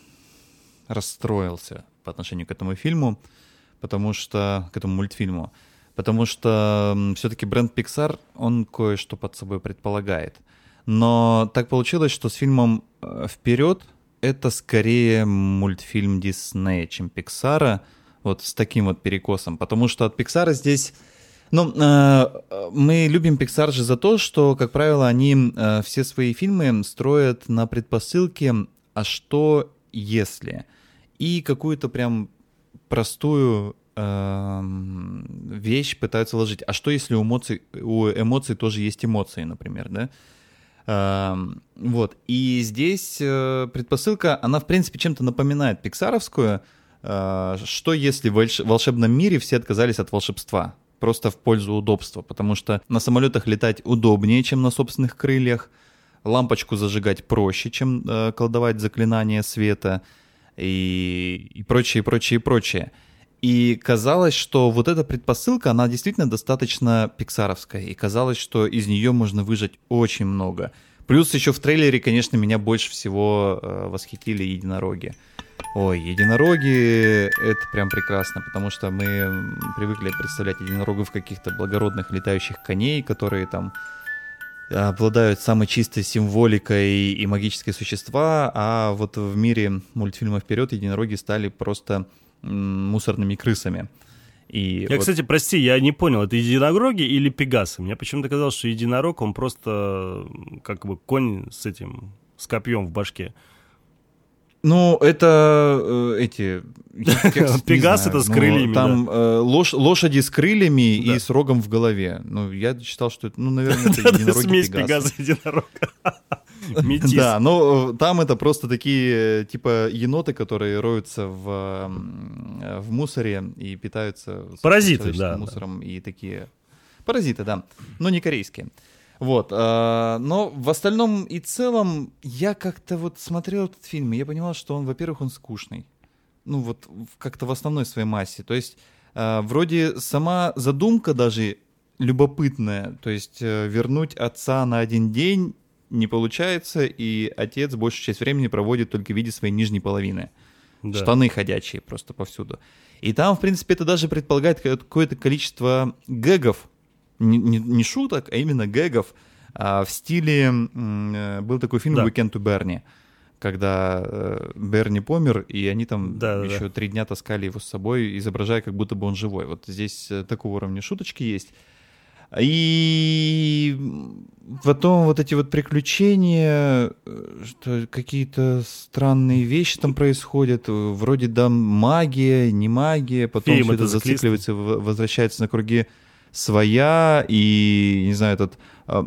расстроился по отношению к этому фильму, потому что к этому мультфильму, потому что все-таки бренд Pixar он кое-что под собой предполагает. Но так получилось, что с фильмом э, «Вперед» это скорее мультфильм Диснея, чем Пиксара, вот с таким вот перекосом. Потому что от Пиксара здесь... Ну, э, мы любим Pixar же за то, что, как правило, они э, все свои фильмы строят на предпосылке «а что если?» и какую-то прям простую э, вещь пытаются вложить. А что если у эмоций, у эмоций тоже есть эмоции, например, да? Вот. И здесь э, предпосылка, она, в принципе, чем-то напоминает пиксаровскую. Э, что если в волшебном мире все отказались от волшебства? Просто в пользу удобства. Потому что на самолетах летать удобнее, чем на собственных крыльях. Лампочку зажигать проще, чем э, колдовать заклинание света. И, и прочее, прочее, прочее. И казалось, что вот эта предпосылка, она действительно достаточно пиксаровская. И казалось, что из нее можно выжать очень много. Плюс еще в трейлере, конечно, меня больше всего э, восхитили единороги. Ой, единороги — это прям прекрасно, потому что мы привыкли представлять единорогов каких-то благородных летающих коней, которые там обладают самой чистой символикой и магические существа, а вот в мире мультфильма «Вперед» единороги стали просто мусорными крысами. И я, вот... кстати, прости, я не понял, это единороги или пегасы? Мне почему-то казалось, что единорог, он просто как бы конь с этим, с копьем в башке. Ну, это э, эти... Пегас это с крыльями, Там да. э, лош, лошади с крыльями и с рогом в голове. Ну, я считал, что это, ну, наверное, это единороги Смесь Пегаса и единорога. Метис. Да, но э, там это просто такие, типа, еноты, которые роются в, в мусоре и питаются Паразиты, да. мусором и такие... Паразиты, да, но не корейские. Вот, э, но в остальном и целом я как-то вот смотрел этот фильм, и я понимал, что он, во-первых, он скучный. Ну вот как-то в основной своей массе. То есть э, вроде сама задумка даже любопытная, то есть э, вернуть отца на один день не получается, и отец большую часть времени проводит только в виде своей нижней половины. Да. Штаны ходячие просто повсюду. И там, в принципе, это даже предполагает какое-то количество гэгов, не, не, не шуток, а именно гэгов а, в стиле... Э, был такой фильм да. «Weekend to Bernie», когда э, Берни помер, и они там да, еще да. три дня таскали его с собой, изображая, как будто бы он живой. Вот здесь э, такого уровня шуточки есть. И потом вот эти вот приключения, э, что какие-то странные вещи там происходят, вроде да магия, не магия, потом Фильм все это зацикливается, возвращается на круги своя, и, не знаю, этот э,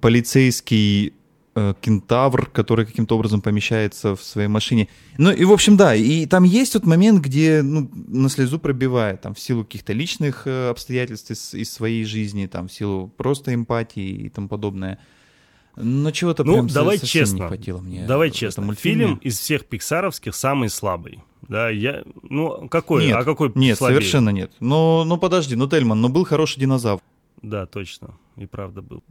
полицейский Э, кентавр, который каким-то образом помещается в своей машине. Ну и, в общем, да, и там есть тот момент, где ну, на слезу пробивает, там, в силу каких-то личных э, обстоятельств из, из своей жизни, там, в силу просто эмпатии и тому подобное. Ну, чего-то ну, прям давай честно, не хватило мне. Давай честно. мультфильме. Фильм из всех пиксаровских самый слабый. Да, я... Ну, какой? Нет, а какой нет, слабее? совершенно нет. Но, ну подожди, ну Тельман, ну был хороший динозавр. Да, точно. И правда был.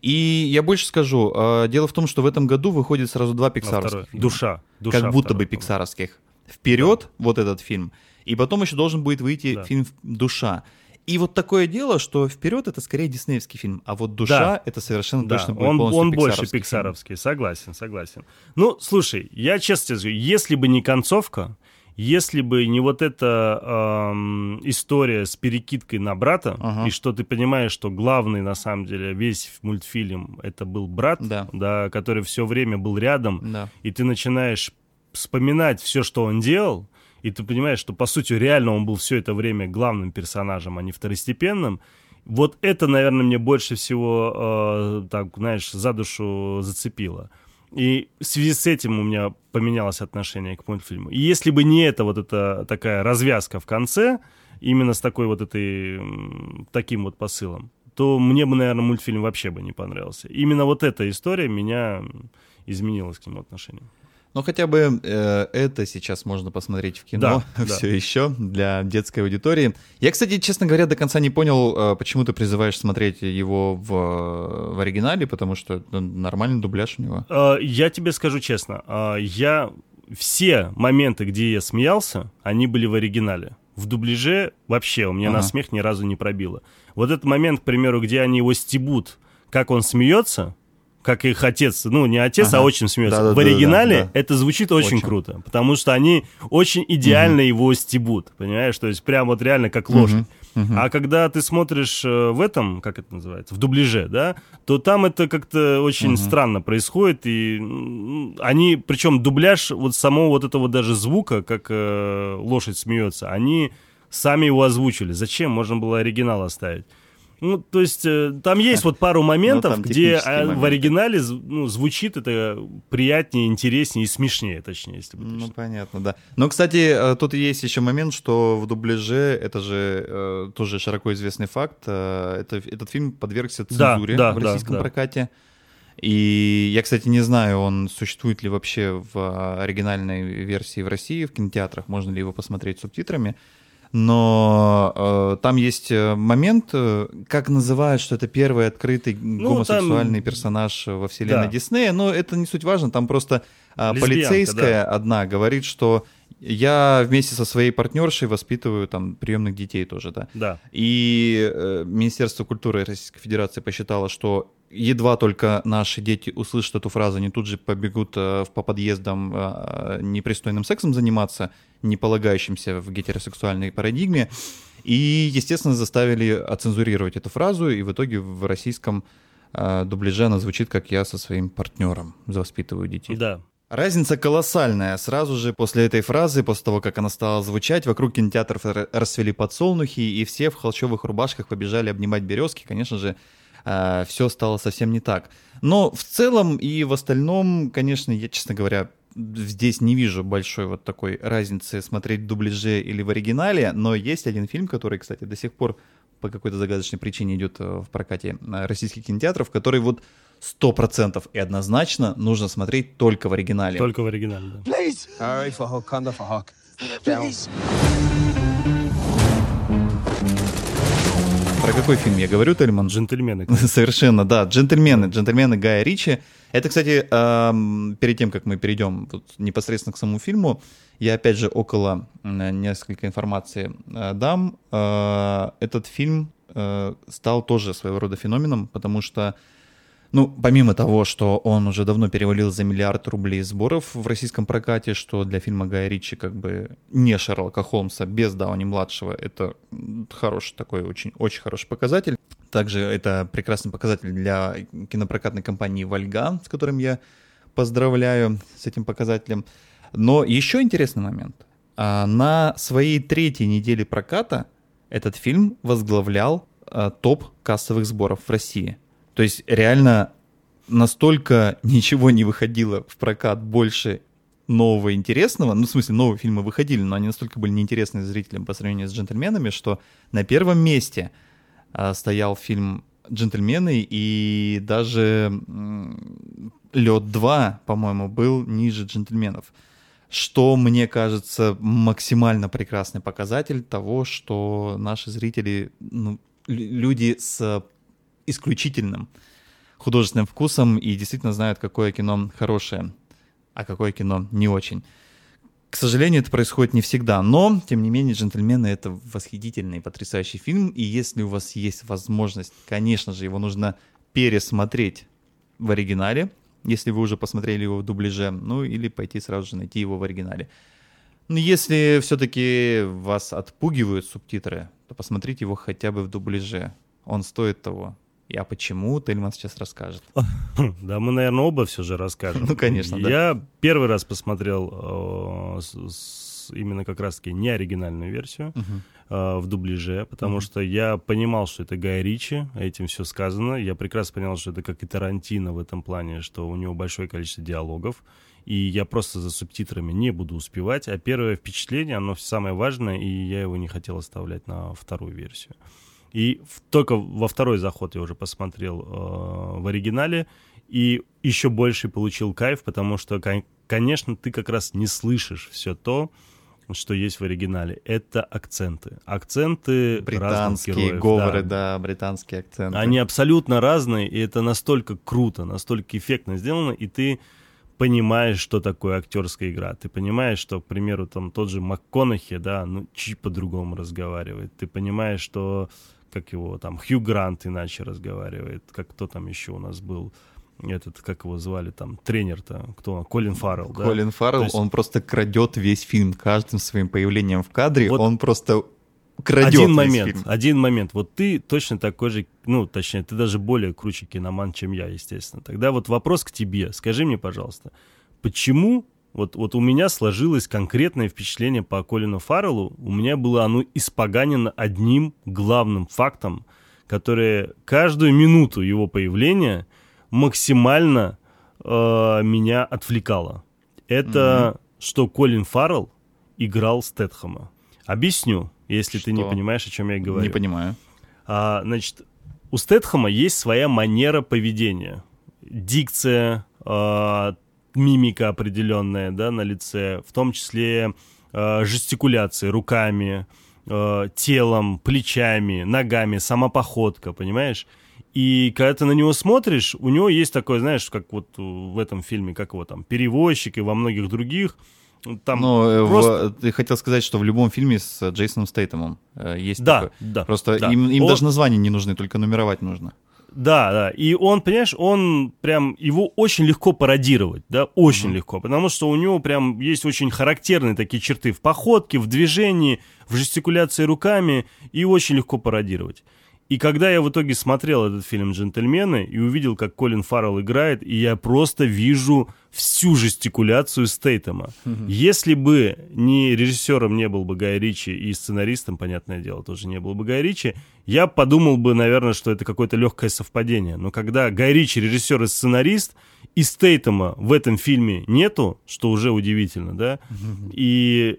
И я больше скажу, э, дело в том, что в этом году выходит сразу два пиксаровских фильма. Душа. Душа как будто бы пиксаровских. Вперед, вот этот фильм, и потом еще должен будет выйти Да. фильм «Душа». И вот такое дело, что вперед это скорее диснеевский фильм, а вот душа Да. это совершенно Да, точно будет он, полностью он больше пиксаровский согласен, согласен. Ну, слушай, я честно скажу, если бы не концовка, если бы не вот эта эм, история с перекидкой на брата, Ага. и что ты понимаешь, что главный, на самом деле, весь мультфильм, это был брат, Да. который все время был рядом, Да. и ты начинаешь вспоминать все, что он делал, и ты понимаешь, что, по сути, реально он был все это время главным персонажем, а не второстепенным, вот это, наверное, мне больше всего, э, так, знаешь, за душу зацепило. И в связи с этим у меня поменялось отношение к мультфильму. И если бы не это вот эта такая развязка в конце, именно с такой вот этой, таким вот посылом, то мне бы, наверное, мультфильм вообще бы не понравился. Именно вот эта история меня изменила к нему отношение. Ну, хотя бы э, это сейчас можно посмотреть в кино Да, да. все еще для детской аудитории. Я, кстати, честно говоря, до конца не понял, э, почему ты призываешь смотреть его в, в оригинале, потому что ну, нормальный дубляж у него. Э, Я тебе скажу честно, э, я все моменты, где я смеялся, они были в оригинале. В дубляже вообще у меня на Ага. смех ни разу не пробило. Вот этот момент, к примеру, где они его стебут, как он смеется, как их отец, ну не отец, Ага. а очень смеется. Да-да-да-да-да, в оригинале да. это звучит очень, Очень. круто, потому что они очень идеально его стебут, понимаешь? То есть прям вот реально как лошадь. Мгм. А когда ты смотришь э, в этом, как это называется, в дубляже, да, то там это как-то очень Мгм. странно происходит, и они, причем дубляж вот самого вот этого даже звука, как э, лошадь смеется, они сами его озвучили. Зачем? Можно было оригинал оставить. Ну, то есть э, там есть вот пару моментов, там где технические э, в оригинале ну, звучит это приятнее, интереснее и смешнее, точнее, если бы Ну, понятно, да. Но, кстати, э, тут есть еще момент, что в дубляже, это же э, тоже широко известный факт, это, этот фильм подвергся Да, цензуре да, в да, российском да. прокате. И я, кстати, не знаю, он существует ли вообще в э, оригинальной версии в России, в кинотеатрах, можно ли его посмотреть с субтитрами. Но э, там есть э, момент, э, как называют, что это первый открытый гомосексуальный там- персонаж во вселенной Да. Диснея, но это не суть важно, там просто Лесбиянка, полицейская одна говорит, что я вместе со своей партнершей воспитываю там приемных детей тоже, да. Да. И э, Министерство культуры Российской Федерации посчитало, что едва только наши дети услышат эту фразу, они тут же побегут э, по подъездам э, непристойным сексом заниматься, не полагающимся в гетеросексуальной парадигме. И, естественно, заставили оцензурировать эту фразу, и в итоге в российском э, дубляже она звучит, как я со своим партнером воспитываю детей. Да. Разница колоссальная. Сразу же после этой фразы, после того, как она стала звучать, вокруг кинотеатров расцвели подсолнухи, и все в холщовых рубашках побежали обнимать березки. Конечно же, все стало совсем не так. Но в целом и в остальном, конечно, я, честно говоря, здесь не вижу большой вот такой разницы смотреть в дубляже или в оригинале, но есть один фильм, который, кстати, до сих пор по какой-то загадочной причине идет э, в прокате э, российских кинотеатров, который вот сто процентов и однозначно нужно смотреть только в оригинале. Только в оригинале, да. Please, Про какой фильм я говорю, Тельман? Джентльмены. Совершенно, да. Джентльмены. Джентльмены Гая Ричи. Это, кстати, эм, перед тем, как мы перейдем вот непосредственно к самому фильму, я опять же около э, несколько информации э, дам. Э, Этот фильм э, стал тоже своего рода феноменом, потому что ну, помимо того, что он уже давно перевалил за миллиард рублей сборов в российском прокате, что для фильма Гая Ричи как бы не Шерлока Холмса без Дауни-младшего, это хороший такой, очень, очень хороший показатель. Также это прекрасный показатель для кинопрокатной компании «Вольга», с которым я поздравляю с этим показателем. Но еще интересный момент. А, На своей третьей неделе проката этот фильм возглавлял а, топ кассовых сборов в России. То есть реально настолько ничего не выходило в прокат больше нового интересного, ну, в смысле, новые фильмы выходили, но они настолько были неинтересны зрителям по сравнению с «Джентльменами», что на первом месте а, стоял фильм джентльмены, и даже Лед 2, по-моему, был ниже джентльменов. Что, мне кажется, максимально прекрасный показатель того, что наши зрители, ну, люди с исключительным художественным вкусом и действительно знают, какое кино хорошее, а какое кино не очень. К сожалению, это происходит не всегда, но, тем не менее, «Джентльмены» — это восхитительный, потрясающий фильм, и если у вас есть возможность, конечно же, его нужно пересмотреть в оригинале, если вы уже посмотрели его в дубляже, ну или пойти сразу же найти его в оригинале. Но если все-таки вас отпугивают субтитры, то посмотрите его хотя бы в дубляже. Он стоит того. А почему, Тельман сейчас расскажет. Да, мы, наверное, оба все же расскажем. Ну, конечно, да. Я первый раз посмотрел э, именно как раз-таки не оригинальную версию э, в дубляже, потому что я понимал, что это Гай Ричи, этим все сказано. Я прекрасно понял, что это как и Тарантино в этом плане, что у него большое количество диалогов, и я просто за субтитрами не буду успевать. А первое впечатление, оно самое важное, и я его не хотел оставлять на вторую версию. И в, только во второй заход я уже посмотрел э, в оригинале, и еще больше получил кайф, потому что, конечно, ты как раз не слышишь все то, что есть в оригинале. Это акценты. Акценты Британские героев, говоры, да. да, британские акценты. Они абсолютно разные, и это настолько круто, настолько эффектно сделано, и ты понимаешь, что такое актерская игра. Ты понимаешь, что, к примеру, там тот же МакКонахи, да, ну, чуть по-другому разговаривает. Ты понимаешь, что как его там, Хью Грант иначе разговаривает, как кто там еще у нас был, этот, как его звали там, тренер-то, кто он, Колин Фаррелл, да? Колин Фаррелл, есть... он просто крадет весь фильм каждым своим появлением в кадре, вот он просто крадет один весь момент, фильм. Один момент, вот ты точно такой же, ну, точнее, ты даже более круче киноман, чем я, естественно. Тогда вот вопрос к тебе, скажи мне, пожалуйста, почему вот, вот у меня сложилось конкретное впечатление по Колину Фарреллу. У меня было оно испоганено одним главным фактом, который каждую минуту его появления максимально э, меня отвлекало. Это mm-hmm. что Колин Фаррелл играл Стэтхэма. Объясню, если что? ты не понимаешь, о чем я говорю. Не понимаю. А, значит, у Стэтхэма есть своя манера поведения. Дикция, э, мимика определенная, да, на лице, в том числе э, жестикуляции руками, э, телом, плечами, ногами, сама походка, понимаешь? И когда ты на него смотришь, у него есть такое, знаешь, как вот в этом фильме, как его там, перевозчик и во многих других, там Но э, просто... в, ты хотел сказать, что в любом фильме с Джейсоном Стейтемом э, есть да, такое. Да, Просто да. им, им Он... даже названия не нужны, только нумеровать нужно. Да, да. И он, понимаешь, он прям, его очень легко пародировать, да, очень mm-hmm. легко, потому что у него прям есть очень характерные такие черты в походке, в движении, в жестикуляции руками, и очень легко пародировать. И когда я в итоге смотрел этот фильм «Джентльмены» и увидел, как Колин Фаррелл играет, и я просто вижу всю жестикуляцию Стейтема. Mm-hmm. Если бы не режиссером не был бы Гай Ричи и сценаристом, понятное дело, тоже не был бы Гай Ричи, я подумал бы, наверное, что это какое-то легкое совпадение. Но когда Гай Ричи режиссер и сценарист, и Стейтема в этом фильме нету, что уже удивительно, да, mm-hmm. и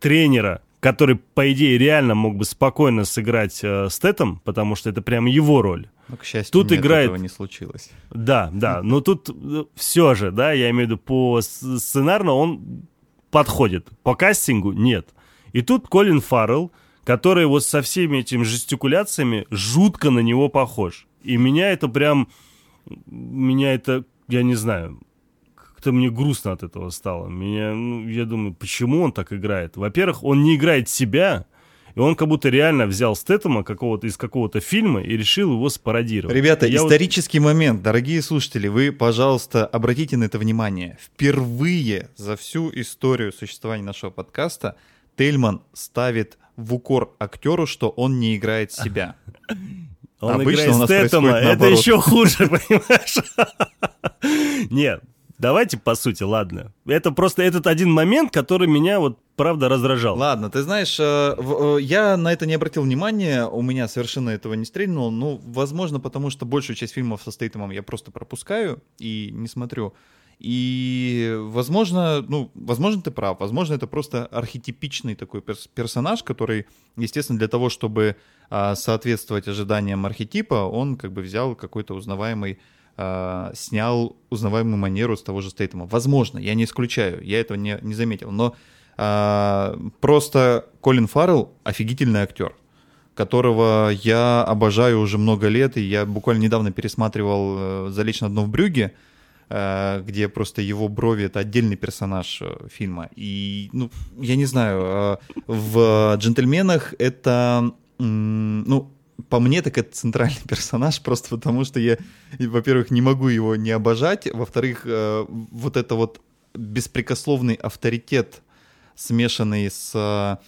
тренера, который, по идее, реально мог бы спокойно сыграть э, Стэтом, потому что это прям его роль. Но, к счастью, тут нет, играет... этого не случилось. Да, да, но тут э, все же, да, я имею в виду, по сценарно он подходит, по кастингу нет. И тут Колин Фаррелл, который вот со всеми этими жестикуляциями жутко на него похож. И меня это прям, меня это, я не знаю, как-то мне грустно от этого стало. Меня, ну, я думаю, почему он так играет? Во-первых, он не играет себя, и он как будто реально взял Стэттема какого-то из какого-то фильма и решил его спародировать. Ребята, и исторический вот... момент. Дорогие слушатели, вы, пожалуйста, обратите на это внимание. Впервые за всю историю существования нашего подкаста Тельман ставит в укор актеру, что он не играет себя. Он Обычно играет Стэттема, это еще хуже, понимаешь? Нет, Давайте по сути, ладно. Это просто этот один момент, который меня вот правда раздражал. Ладно, ты знаешь, э, э, я на это не обратил внимания, у меня совершенно этого не стрельнуло. Ну, возможно, потому что большую часть фильмов со Стейтемом я просто пропускаю и не смотрю. И, возможно, ну, возможно, ты прав. Возможно, это просто архетипичный такой перс- персонаж, который, естественно, для того, чтобы а, соответствовать ожиданиям архетипа, он как бы взял какой-то узнаваемый а, снял узнаваемую манеру с того же Стейтема. Возможно, я не исключаю, я этого не, не заметил, но а, просто Колин Фаррелл офигительный актер которого я обожаю уже много лет, и я буквально недавно пересматривал э, «Залечь на дно в брюге», э, где просто его брови — это отдельный персонаж э, фильма. И, ну, я не знаю, в «Джентльменах» это, ну, по мне, так это центральный персонаж, просто потому что я, во-первых, не могу его не обожать, во-вторых, вот это вот беспрекословный авторитет, смешанный с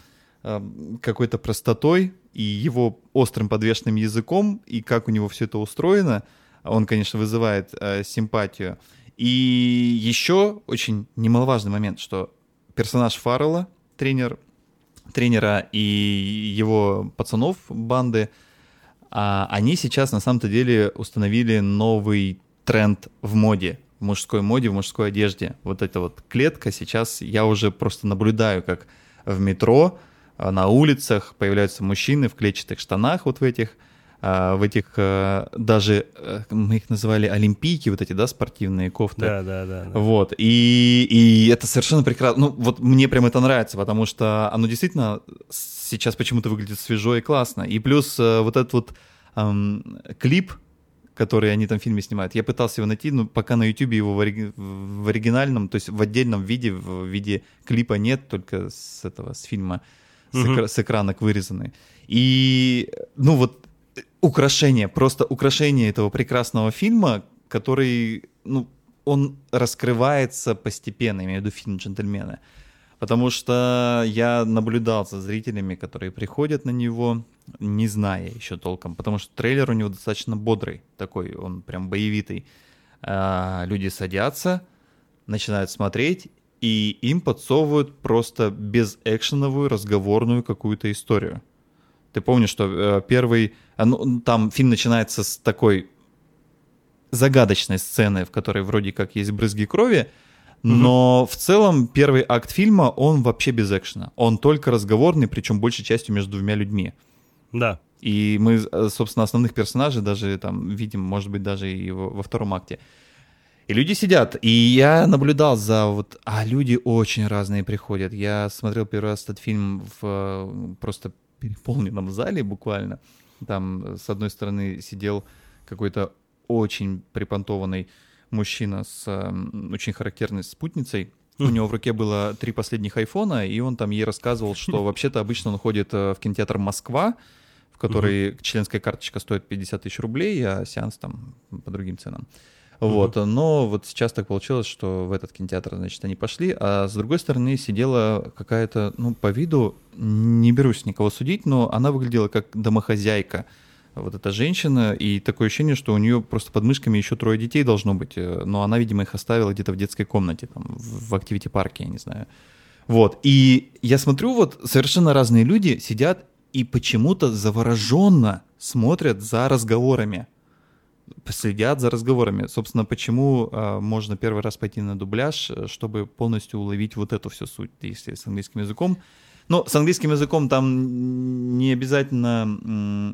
какой-то простотой, и его острым подвешенным языком, и как у него все это устроено, он, конечно, вызывает э, симпатию. И еще очень немаловажный момент, что персонаж Фаррелла, тренер, тренера и его пацанов банды, а, они сейчас на самом-то деле установили новый тренд в моде, в мужской моде, в мужской одежде. Вот эта вот клетка сейчас я уже просто наблюдаю, как в метро а, на улицах появляются мужчины в клетчатых штанах вот в этих, а, в этих а, даже, мы их называли олимпийки, вот эти, да, спортивные кофты. Да, да, да. да. Вот, и, и это совершенно прекрасно, ну вот мне прям это нравится, потому что оно действительно сейчас почему-то выглядит свежо и классно. И плюс вот этот вот эм, клип, который они там в фильме снимают. Я пытался его найти, но пока на YouTube его в, ори... в оригинальном, то есть в отдельном виде, в виде клипа нет, только с этого, с фильма с, экра- с экранок вырезаны. И, ну вот, украшение, просто украшение этого прекрасного фильма, который, ну, он раскрывается постепенно, имею в виду фильм «Джентльмены». Потому что я наблюдал за зрителями, которые приходят на него, не зная еще толком. Потому что трейлер у него достаточно бодрый, такой, он прям боевитый. А, люди садятся, начинают смотреть, и им подсовывают просто безэкшеновую разговорную какую-то историю. Ты помнишь, что э, первый... А, ну, там фильм начинается с такой загадочной сцены, в которой вроде как есть брызги крови, но угу. в целом первый акт фильма, он вообще без экшена. Он только разговорный, причем большей частью между двумя людьми. Да. И мы, э, собственно, основных персонажей даже там видим, может быть, даже и во, втором акте. И люди сидят, и я наблюдал за вот, а люди очень разные приходят. Я смотрел первый раз этот фильм в э, просто переполненном зале буквально. Там с одной стороны сидел какой-то очень припонтованный мужчина с э, очень характерной спутницей. У него в руке было три последних айфона, и он там ей рассказывал, что вообще-то обычно он ходит э, в кинотеатр «Москва», в который членская карточка стоит 50 тысяч рублей, а сеанс там по другим ценам. Вот, mm но вот сейчас так получилось, что в этот кинотеатр, значит, они пошли, а с другой стороны сидела какая-то, ну, по виду, не берусь никого судить, но она выглядела как домохозяйка, вот эта женщина, и такое ощущение, что у нее просто под мышками еще трое детей должно быть, э, но она, видимо, их оставила где-то в детской комнате, там, в активити-парке, я не знаю. Вот, и я смотрю, вот совершенно разные люди сидят и почему-то завороженно смотрят за разговорами следят за разговорами. Собственно, почему э, можно первый раз пойти на дубляж, э, чтобы полностью уловить вот эту всю суть, если с английским языком. Но с английским языком там не обязательно,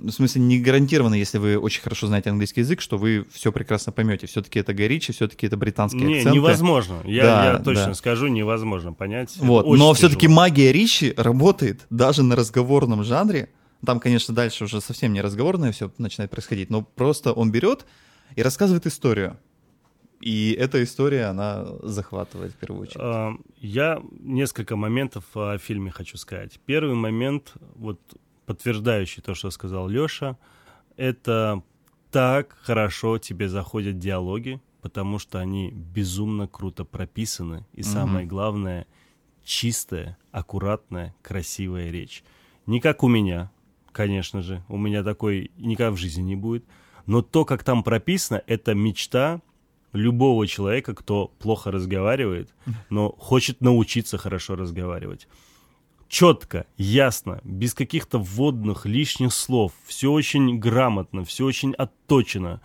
в смысле не гарантированно, если вы очень хорошо знаете английский язык, что вы все прекрасно поймете. Все-таки это Горичи, все-таки это британские не, акценты. Невозможно. Я, да, я точно да. скажу, невозможно понять. Вот. Но все-таки магия Ричи работает даже на разговорном жанре там, конечно, дальше уже совсем не разговорное все начинает происходить, но просто он берет и рассказывает историю. И эта история, она захватывает в первую очередь. А, я несколько моментов о фильме хочу сказать. Первый момент, вот подтверждающий то, что сказал Леша, это так хорошо тебе заходят диалоги, потому что они безумно круто прописаны. И угу. самое главное, чистая, аккуратная, красивая речь. Не как у меня, конечно же. У меня такой никогда в жизни не будет. Но то, как там прописано, это мечта любого человека, кто плохо разговаривает, но хочет научиться хорошо разговаривать. Четко, ясно, без каких-то вводных лишних слов. Все очень грамотно, все очень отточено.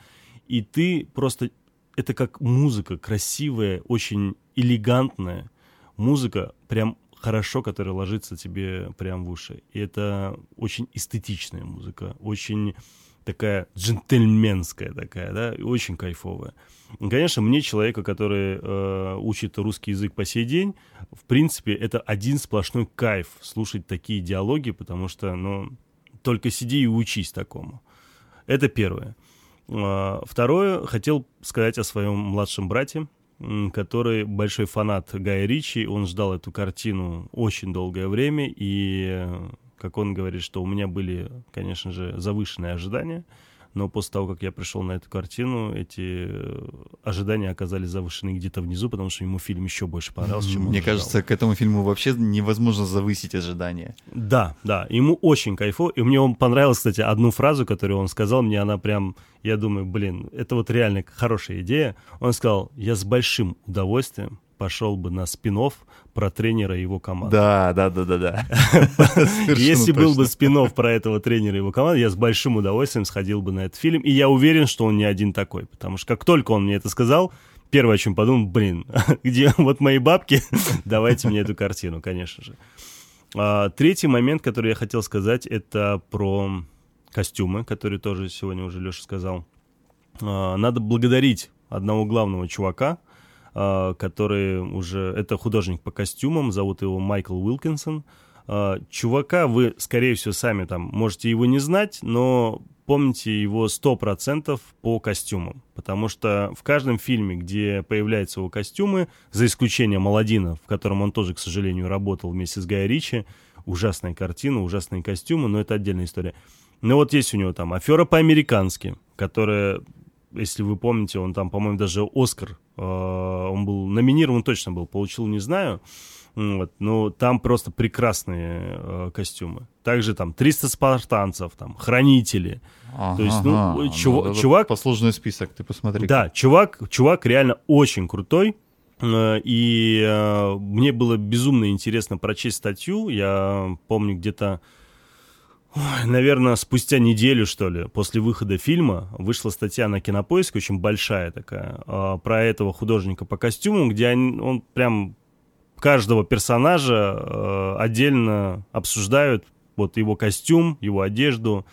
И ты просто это как музыка красивая, очень элегантная. Музыка прям хорошо, которая ложится тебе прям в уши. И это очень эстетичная музыка, очень такая джентльменская такая, да, и очень кайфовая. И, конечно, мне, человека, который э, учит русский язык по сей день, в принципе, это один сплошной кайф слушать такие диалоги, потому что, ну, только сиди и учись такому. Это первое. Э, второе, хотел сказать о своем младшем брате, который большой фанат Гая Ричи, он ждал эту картину очень долгое время, и как он говорит, что у меня были, конечно же, завышенные ожидания, но после того, как я пришел на эту картину, эти э, ожидания оказались завышены где-то внизу, потому что ему фильм еще больше понравился, чем Мне он кажется, к этому фильму вообще невозможно завысить ожидания. Да, да, ему очень кайфо, и мне он понравилась, кстати, одну фразу, которую он сказал, мне она прям, я думаю, блин, это вот реально хорошая идея. Он сказал, я с большим удовольствием пошел бы на спин про тренера его команды. Да, да, да, да, да. Если был бы спин про этого тренера его команды, я с большим удовольствием сходил бы на этот фильм. И я уверен, что он не один такой. Потому что как только он мне это сказал, первое, о чем подумал, блин, где вот мои бабки, давайте мне эту картину, конечно же. А, третий момент, который я хотел сказать, это про костюмы, которые тоже сегодня уже Леша сказал. А, надо благодарить одного главного чувака, который уже... Это художник по костюмам, зовут его Майкл Уилкинсон. А, чувака вы, скорее всего, сами там можете его не знать, но помните его 100% по костюмам. Потому что в каждом фильме, где появляются его костюмы, за исключением Аладдина, в котором он тоже, к сожалению, работал вместе с Гай Ричи, ужасная картина, ужасные костюмы, но это отдельная история. Но вот есть у него там «Афера по-американски», которая если вы помните, он там, по-моему, даже Оскар, э, он был номинирован точно был, получил, не знаю, вот, но там просто прекрасные э, костюмы. Также там 300 спартанцев, там, хранители. Ага, То есть, ну, ага, чувак... Ну, чувак послужный список, ты посмотри. Да, чувак, чувак реально очень крутой. Э, и э, мне было безумно интересно прочесть статью. Я помню где-то Ой, наверное, спустя неделю, что ли, после выхода фильма вышла статья на Кинопоиске, очень большая такая, а, про этого художника по костюмам, где он, он прям каждого персонажа а, отдельно обсуждают, вот его костюм, его одежду,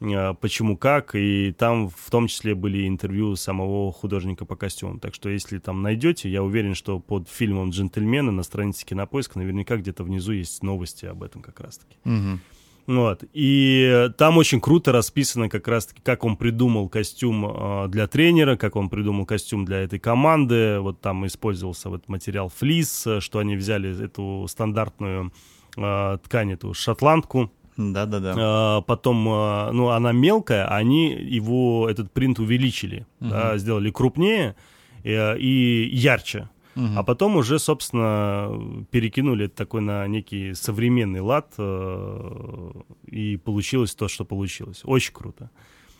а, почему как, и там в том числе были интервью самого художника по костюмам. Так что если там найдете, я уверен, что под фильмом «Джентльмены» на странице Кинопоиска наверняка где-то внизу есть новости об этом как раз-таки. Угу. Вот. И там очень круто расписано как раз-таки, как он придумал костюм э, для тренера, как он придумал костюм для этой команды. Вот там использовался вот материал флис, что они взяли эту стандартную э, ткань, эту шотландку. Да-да-да. Э, потом, э, ну, она мелкая, они его, этот принт увеличили, угу. да, сделали крупнее э, и ярче. Угу. А потом уже, собственно, перекинули такой на некий современный лад, э, и получилось то, что получилось. Очень круто.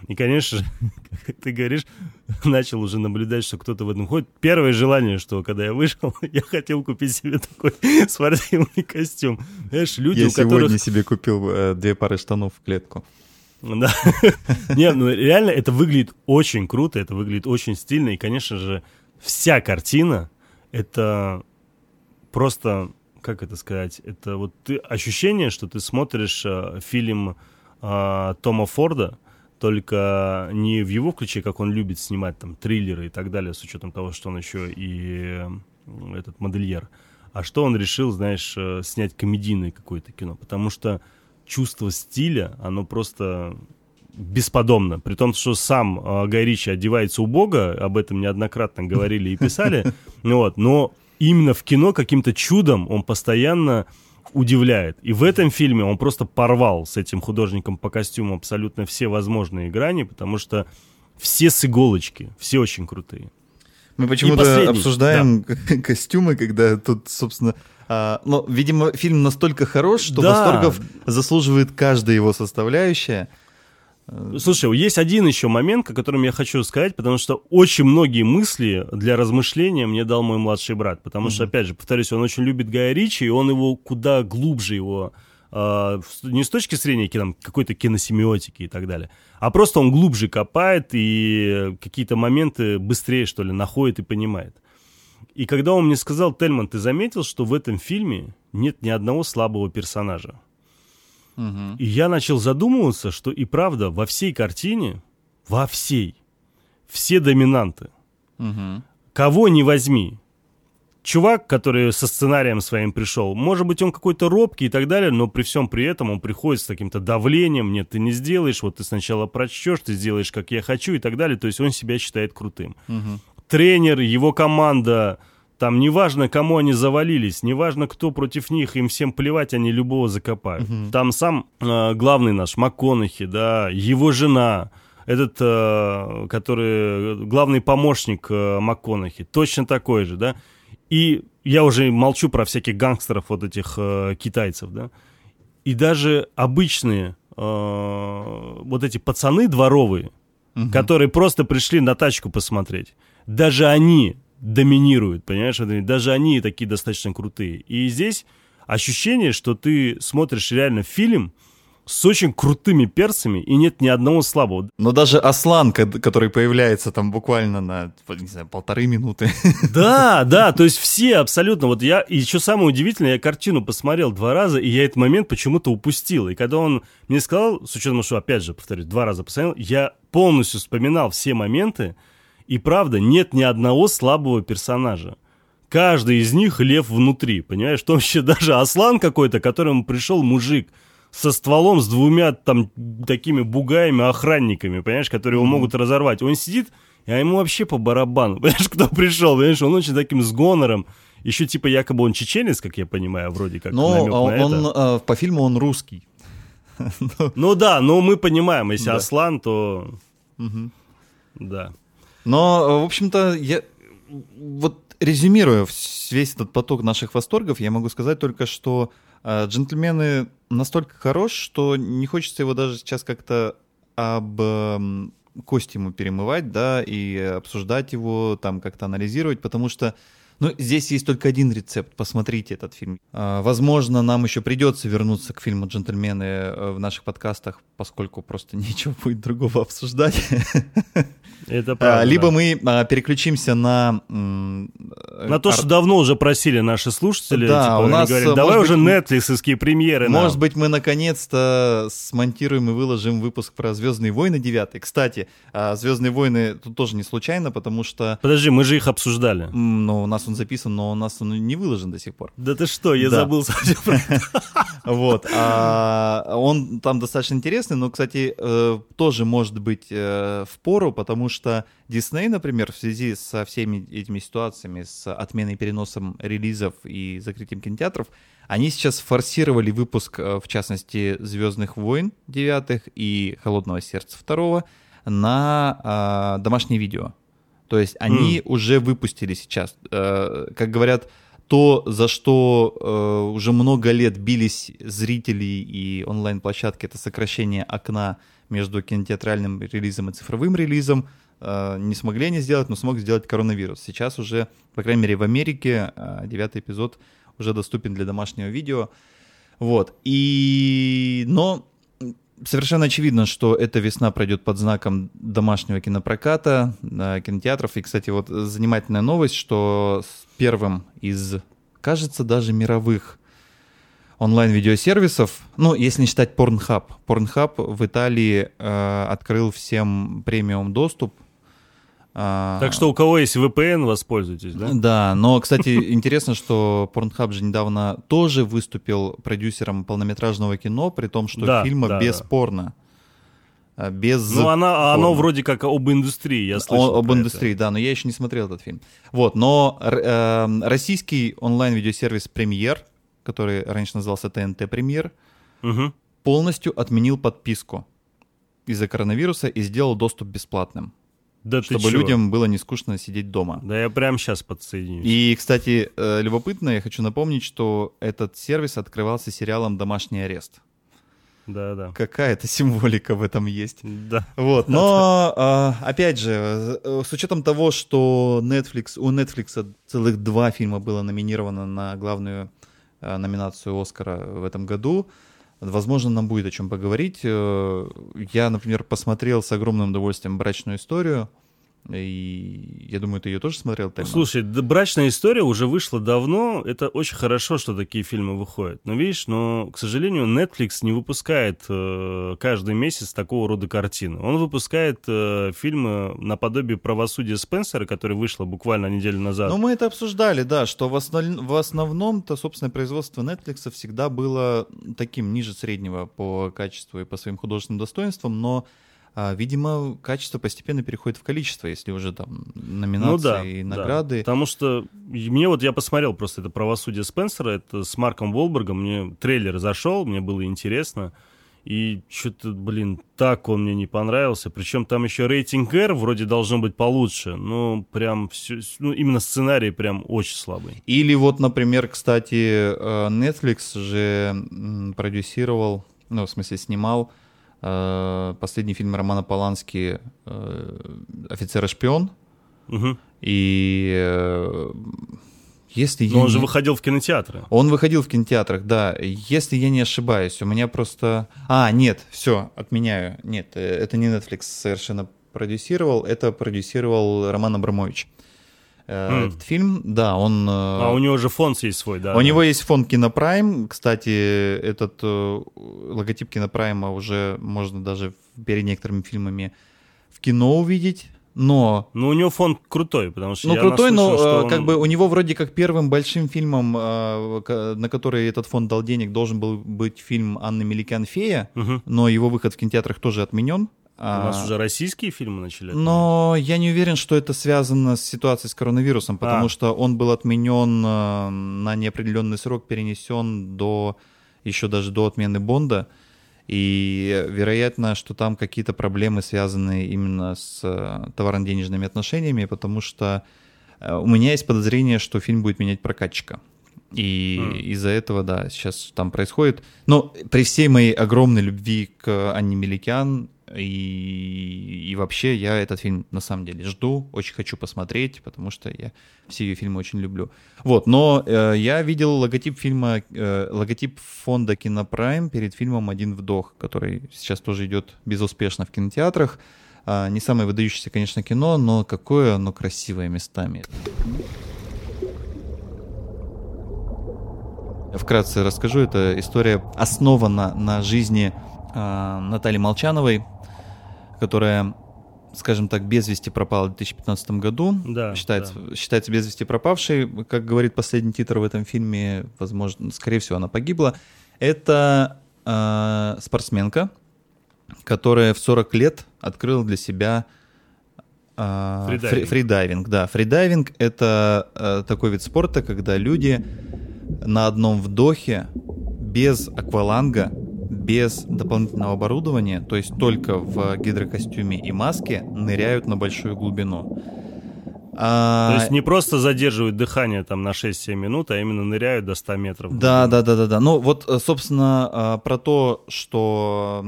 И, конечно же, как ты говоришь, начал уже наблюдать, что кто-то в этом ходит. Первое желание, что когда я вышел, я хотел купить себе такой спортивный костюм. Знаешь, люди, я у которых... сегодня себе купил э, две пары штанов в клетку. Да. Не, ну реально это выглядит очень круто, это выглядит очень стильно. И, конечно же, вся картина это просто, как это сказать, это вот ты, ощущение, что ты смотришь э, фильм э, Тома Форда, только не в его ключе, как он любит снимать там триллеры и так далее, с учетом того, что он еще и э, этот модельер, а что он решил, знаешь, э, снять комедийное какое-то кино, потому что чувство стиля, оно просто бесподобно. При том, что сам э, Гай Ричи одевается убого, об этом неоднократно говорили и писали, вот, но именно в кино каким-то чудом он постоянно удивляет. И в этом фильме он просто порвал с этим художником по костюму абсолютно все возможные грани, потому что все с иголочки, все очень крутые. Мы почему-то обсуждаем да. костюмы, когда тут, собственно, а, но, видимо, фильм настолько хорош, что да. восторгов заслуживает каждая его составляющая. Слушай, есть один еще момент, о котором я хочу сказать, потому что очень многие мысли для размышления мне дал мой младший брат. Потому mm-hmm. что, опять же, повторюсь, он очень любит Гая Ричи, и он его куда глубже его э, не с точки зрения там, какой-то киносемиотики и так далее, а просто он глубже копает и какие-то моменты быстрее, что ли, находит и понимает. И когда он мне сказал, Тельман, ты заметил, что в этом фильме нет ни одного слабого персонажа? Угу. И я начал задумываться, что и правда во всей картине, во всей, все доминанты. Угу. Кого не возьми. Чувак, который со сценарием своим пришел, может быть, он какой-то робкий и так далее, но при всем при этом он приходит с каким-то давлением, нет, ты не сделаешь, вот ты сначала прочтешь, ты сделаешь, как я хочу и так далее, то есть он себя считает крутым. Угу. Тренер, его команда, там неважно, кому они завалились, неважно, кто против них, им всем плевать, они любого закопают. Угу. Там сам э, главный наш МакКонахи, да, его жена, этот, э, который главный помощник э, МакКонахи, точно такой же, да. И я уже молчу про всяких гангстеров, вот этих э, китайцев, да. И даже обычные э, вот эти пацаны дворовые, угу. которые просто пришли на тачку посмотреть, даже они доминируют, понимаешь? Даже они такие достаточно крутые. И здесь ощущение, что ты смотришь реально фильм с очень крутыми перцами, и нет ни одного слабого. Но даже Аслан, который появляется там буквально на, не знаю, полторы минуты. Да, да, то есть все абсолютно. Вот я, и что самое удивительное, я картину посмотрел два раза, и я этот момент почему-то упустил. И когда он мне сказал, с учетом, что, опять же, повторюсь, два раза посмотрел, я полностью вспоминал все моменты, и правда, нет ни одного слабого персонажа. Каждый из них лев внутри, понимаешь? В том числе даже Аслан какой-то, к которому пришел мужик со стволом, с двумя там такими бугаями-охранниками, понимаешь, которые его могут разорвать. Он сидит, а ему вообще по барабану, понимаешь, кто пришел, понимаешь, он очень таким с гонором. Еще типа якобы он чеченец, как я понимаю, вроде как. Но он, на он, это. по фильму он русский. Ну да, но мы понимаем, если Аслан, то... Да. Но, в общем-то, я вот резюмируя весь этот поток наших восторгов, я могу сказать только, что э, джентльмены настолько хорош, что не хочется его даже сейчас как-то об э, кость ему перемывать, да, и обсуждать его, там как-то анализировать, потому что ну, здесь есть только один рецепт. Посмотрите этот фильм. А, возможно, нам еще придется вернуться к фильму «Джентльмены» э, в наших подкастах, поскольку просто нечего будет другого обсуждать. Это правда. Либо мы а, переключимся на... На то, что давно уже просили наши слушатели. Да, типа, у нас... Говорят, Давай уже Netflix премьеры Может быть, мы наконец-то смонтируем и выложим выпуск про «Звездные войны» 9. Кстати, а, «Звездные войны» тут тоже не случайно, потому что... Подожди, мы же их обсуждали. Ну, у нас он записан, но у нас он не выложен до сих пор. Да ты что, я да. забыл совсем про Вот. Он там достаточно интересный, но, кстати, э, тоже может быть э, в пору, потому что Disney, например, в связи со всеми этими ситуациями, с отменой переносом релизов и закрытием кинотеатров, они сейчас форсировали выпуск, э, в частности, «Звездных войн» девятых и «Холодного сердца» второго на домашнее видео. То есть они mm. уже выпустили сейчас. Э, как говорят, то, за что э, уже много лет бились зрители и онлайн-площадки, это сокращение окна между кинотеатральным релизом и цифровым релизом. Э, не смогли они сделать, но смог сделать коронавирус. Сейчас уже, по крайней мере, в Америке э, девятый эпизод уже доступен для домашнего видео. Вот. И... Но совершенно очевидно, что эта весна пройдет под знаком домашнего кинопроката, кинотеатров. И, кстати, вот занимательная новость, что с первым из, кажется, даже мировых онлайн-видеосервисов, ну, если не считать Pornhub. Pornhub в Италии э, открыл всем премиум доступ. Э, так что у кого есть VPN, воспользуйтесь, да? Да, но, кстати, интересно, что Pornhub же недавно тоже выступил продюсером полнометражного кино, при том, что да, фильма да, без да. порно. Э, без ну, она, оно вроде как об индустрии, я слышал. О, об индустрии, это. да, но я еще не смотрел этот фильм. Вот, но э, российский онлайн-видеосервис «Премьер», который раньше назывался ТНТ Премьер, угу. полностью отменил подписку из-за коронавируса и сделал доступ бесплатным. Да чтобы людям было не скучно сидеть дома. Да я прямо сейчас подсоединюсь. И, кстати, э, любопытно, я хочу напомнить, что этот сервис открывался сериалом «Домашний арест». Да, да. Какая-то символика в этом есть. Да. Вот. Но, а, опять же, э, с учетом того, что Netflix, у Netflix целых два фильма было номинировано на главную Э, номинацию Оскара в этом году. Возможно, нам будет о чем поговорить. Э, я, например, посмотрел с огромным удовольствием «Брачную историю». И я думаю, ты ее тоже смотрел, Тайма? Слушай, да, брачная история уже вышла давно. Это очень хорошо, что такие фильмы выходят. Но видишь, но, к сожалению, Netflix не выпускает э, каждый месяц такого рода картины. Он выпускает э, фильмы наподобие правосудия Спенсера, который вышло буквально неделю назад. Ну, мы это обсуждали, да, что в, основ... в основном-то, собственно, производство Netflix всегда было таким ниже среднего по качеству и по своим художественным достоинствам, но видимо, качество постепенно переходит в количество, если уже там номинации ну, да, и награды. Да. Потому что мне вот я посмотрел просто это правосудие Спенсера, это с Марком Волбергом, мне трейлер зашел, мне было интересно. И что-то, блин, так он мне не понравился. Причем там еще рейтинг R вроде должно быть получше. Но прям все, ну, именно сценарий прям очень слабый. Или вот, например, кстати, э, Netflix же продюсировал, ну, в смысле, снимал последний фильм Романа Полански э, «Офицер и шпион». Угу. И э, если Но я он не... же выходил в кинотеатры. Он выходил в кинотеатрах, да. Если я не ошибаюсь, у меня просто... А, нет, все, отменяю. Нет, это не Netflix совершенно продюсировал, это продюсировал Роман Абрамович. Mm. Этот фильм, да, он... Э, а у него же фонд есть свой, да? У да. него есть фонд Кинопрайм. Кстати, этот э, логотип Кинопрайма уже можно даже перед некоторыми фильмами в кино увидеть. Но... Ну, у него фонд крутой, потому что Ну, крутой, но что он... как бы у него вроде как первым большим фильмом, на который этот фонд дал денег, должен был быть фильм Анны Меликян «Фея», угу. но его выход в кинотеатрах тоже отменен. У нас а, уже российские фильмы начали. Но я не уверен, что это связано с ситуацией с коронавирусом, потому а. что он был отменен э, на неопределенный срок, перенесен до еще даже до отмены Бонда. И вероятно, что там какие-то проблемы связаны именно с э, товарно-денежными отношениями, потому что э, у меня есть подозрение, что фильм будет менять прокатчика. И mm. из-за этого, да, сейчас там происходит. Но при всей моей огромной любви к Анне Меликян и, и вообще я этот фильм на самом деле жду, очень хочу посмотреть, потому что я все ее фильмы очень люблю. Вот, но э, я видел логотип фильма, э, логотип фонда Кинопрайм перед фильмом «Один вдох», который сейчас тоже идет безуспешно в кинотеатрах. Э, не самое выдающееся, конечно, кино, но какое оно красивое местами. Вкратце расскажу, эта история основана на жизни Натальи Молчановой, которая, скажем так, без вести пропала в 2015 году. Да, считается, да. считается без вести пропавшей. Как говорит последний титр в этом фильме, возможно, скорее всего, она погибла. Это э, спортсменка, которая в 40 лет открыла для себя э, фридайвинг. Фри, фридайвинг. Да, фридайвинг — это э, такой вид спорта, когда люди на одном вдохе без акваланга без дополнительного оборудования, то есть только в гидрокостюме и маске, ныряют на большую глубину. А... То есть не просто задерживают дыхание там на 6-7 минут, а именно ныряют до 100 метров. Да, да, да, да, да. Ну вот, э, собственно, а, про то, что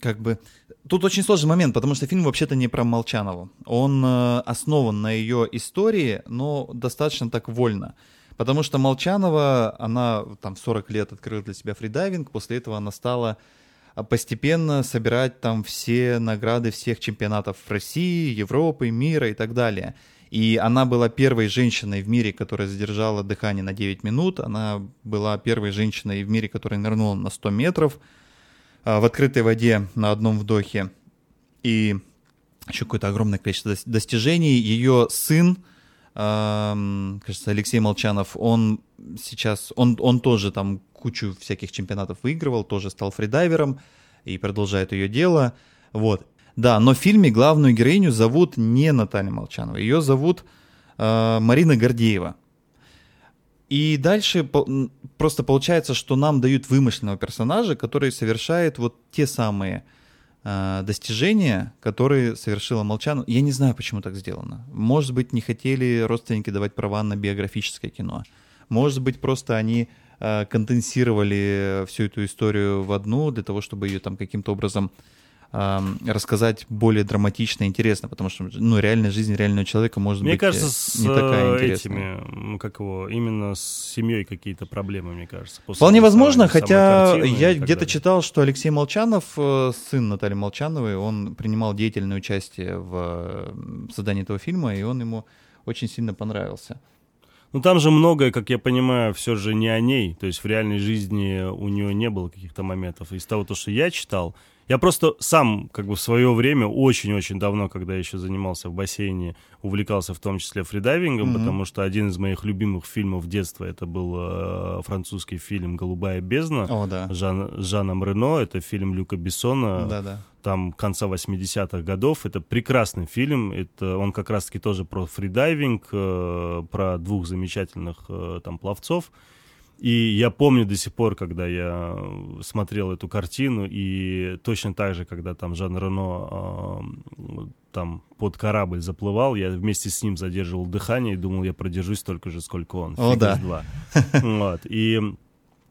как бы... Тут очень сложный момент, потому что фильм вообще-то не про Молчанову. Он э, основан на ее истории, но достаточно так вольно. Потому что Молчанова, она там в 40 лет открыла для себя фридайвинг, после этого она стала а, постепенно собирать там все награды всех чемпионатов России, Европы, мира и так далее. И она была первой женщиной в мире, которая задержала дыхание на 9 минут. Она была первой женщиной в мире, которая нырнула на 100 метров а, в открытой воде на одном вдохе. И еще какое-то огромное количество достижений. Ее сын, кажется, Алексей Молчанов, он сейчас, он, он тоже там кучу всяких чемпионатов выигрывал, тоже стал фридайвером и продолжает ее дело. Вот. Да, но в фильме главную героиню зовут не Наталья Молчанова, ее зовут э, Марина Гордеева. И дальше по, просто получается, что нам дают вымышленного персонажа, который совершает вот те самые Э, достижения, которые совершила Молчанова. Я не знаю, почему так сделано. Может быть, не хотели родственники давать права на биографическое кино. Может быть, просто они э, конденсировали всю эту историю в одну для того, чтобы ее там каким-то образом рассказать более драматично и интересно, потому что, ну, реальная жизнь реального человека может мне быть кажется, э, не такая э, интересная. этими, как его, именно с семьей какие-то проблемы, мне кажется. Вполне возможно, хотя я где-то где-то читал, что Алексей Молчанов, э, сын Натальи Молчановой, он принимал деятельное участие в создании этого фильма, и он ему очень сильно понравился. Ну там же многое, как я понимаю, все же не о ней. То есть в реальной жизни у нее не было каких-то моментов. Из того, то, что я читал, я просто сам, как бы в свое время, очень-очень давно, когда я еще занимался в бассейне, увлекался в том числе фридайвингом, mm-hmm. потому что один из моих любимых фильмов детства это был э, французский фильм «Голубая бездна» oh, да. Жан, Жаном Рено. Это фильм Люка Бессона. Да, да. Там конца 80-х годов. Это прекрасный фильм. Это, он как раз-таки тоже про фридайвинг, э, про двух замечательных э, там пловцов. И я помню до сих пор, когда я смотрел эту картину, и точно так же, когда там Жан Рено э, там под корабль заплывал, я вместе с ним задерживал дыхание и думал, я продержусь столько же, сколько он. О, да. Два. Вот. И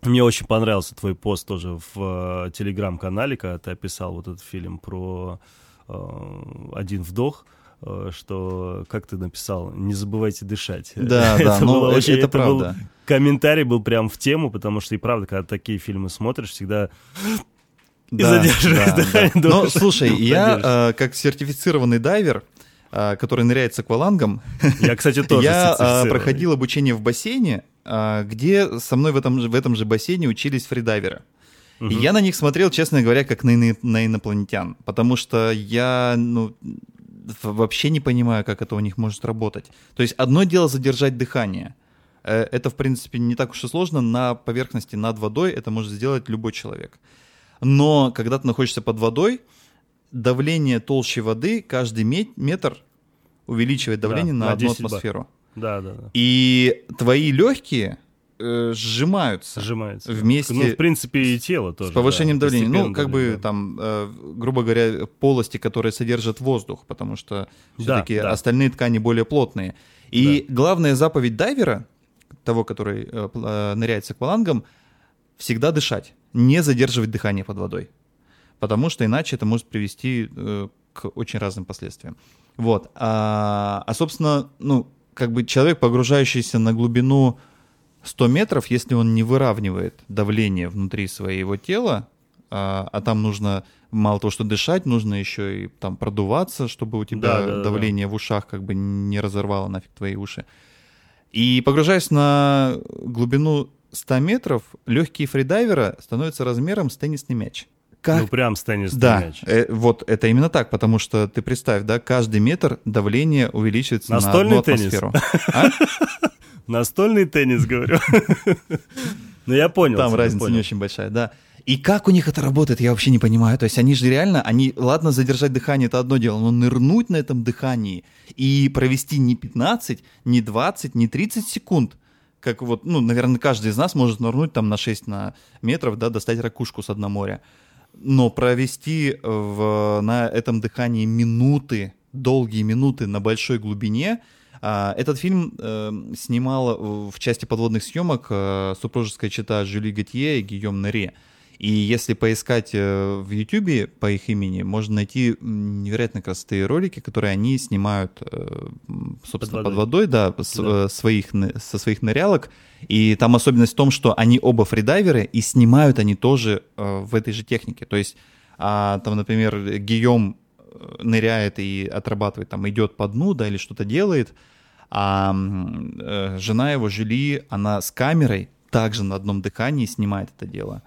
мне очень понравился твой пост тоже в э, телеграм-канале, когда ты описал вот этот фильм про э, один вдох. Э, что, как ты написал, не забывайте дышать. Да, да, ну очень, это, это правда. Был, комментарий был прям в тему, потому что и правда, когда такие фильмы смотришь, всегда да, задерживаешь да, дыхание. Да. Ну, слушай, я э, как сертифицированный дайвер, э, который ныряет с аквалангом, я, кстати, тоже я э, проходил обучение в бассейне, э, где со мной в этом, в этом же бассейне учились фридайверы. Угу. И я на них смотрел, честно говоря, как на, на инопланетян, потому что я, ну, вообще не понимаю, как это у них может работать. То есть одно дело задержать дыхание. Э, это, в принципе, не так уж и сложно. На поверхности над водой это может сделать любой человек. Но когда ты находишься под водой, давление толще воды каждый метр увеличивает давление да, на, на одну атмосферу. Да, да, да. И твои легкие э, сжимаются. Сжимаются. Вместе. Ну, в принципе, и тело тоже. С повышением да, давления. Ну, как бы да. там, э, грубо говоря, полости, которые содержат воздух, потому что все-таки да, да. остальные ткани более плотные. И да. главная заповедь дайвера, того, который э, э, ныряет с аквалангом, всегда дышать, не задерживать дыхание под водой. Потому что иначе это может привести э, к очень разным последствиям. Вот. А, а собственно, ну, как бы человек, погружающийся на глубину 100 метров, если он не выравнивает давление внутри своего тела, а, а там нужно мало того, что дышать, нужно еще и там продуваться, чтобы у тебя да, да, давление да. в ушах как бы не разорвало нафиг твои уши. И погружаясь на глубину 100 метров, легкие фридайвера становятся размером с теннисный мяч. Как? Ну, прям с теннисный да, мяч. Э, вот это именно так, потому что ты представь, да, каждый метр давление увеличивается Настольный на одну атмосферу. А? Настольный теннис, говорю. Ну, я понял. Там разница не очень большая, да. И как у них это работает, я вообще не понимаю. То есть они же реально, они, ладно, задержать дыхание, это одно дело, но нырнуть на этом дыхании и провести не 15, не 20, не 30 секунд, как вот, ну, наверное, каждый из нас может нырнуть там на 6 на метров, да, достать ракушку с дна моря. Но провести в, на этом дыхании минуты, долгие минуты на большой глубине – этот фильм э, снимала в части подводных съемок э, супружеская чита Жюли Готье и Гийом Нере. И если поискать э, в YouTube по их имени, можно найти невероятно красивые ролики, которые они снимают, собственно, под водой, под водой да, да. Своих, со своих нырялок. И там особенность в том, что они оба фридайверы, и снимают они тоже в этой же технике. То есть, а, там, например, Гийом ныряет и отрабатывает, там, идет по дну, да, или что-то делает, а э, жена его, Жюли, она с камерой также на одном дыхании снимает это дело.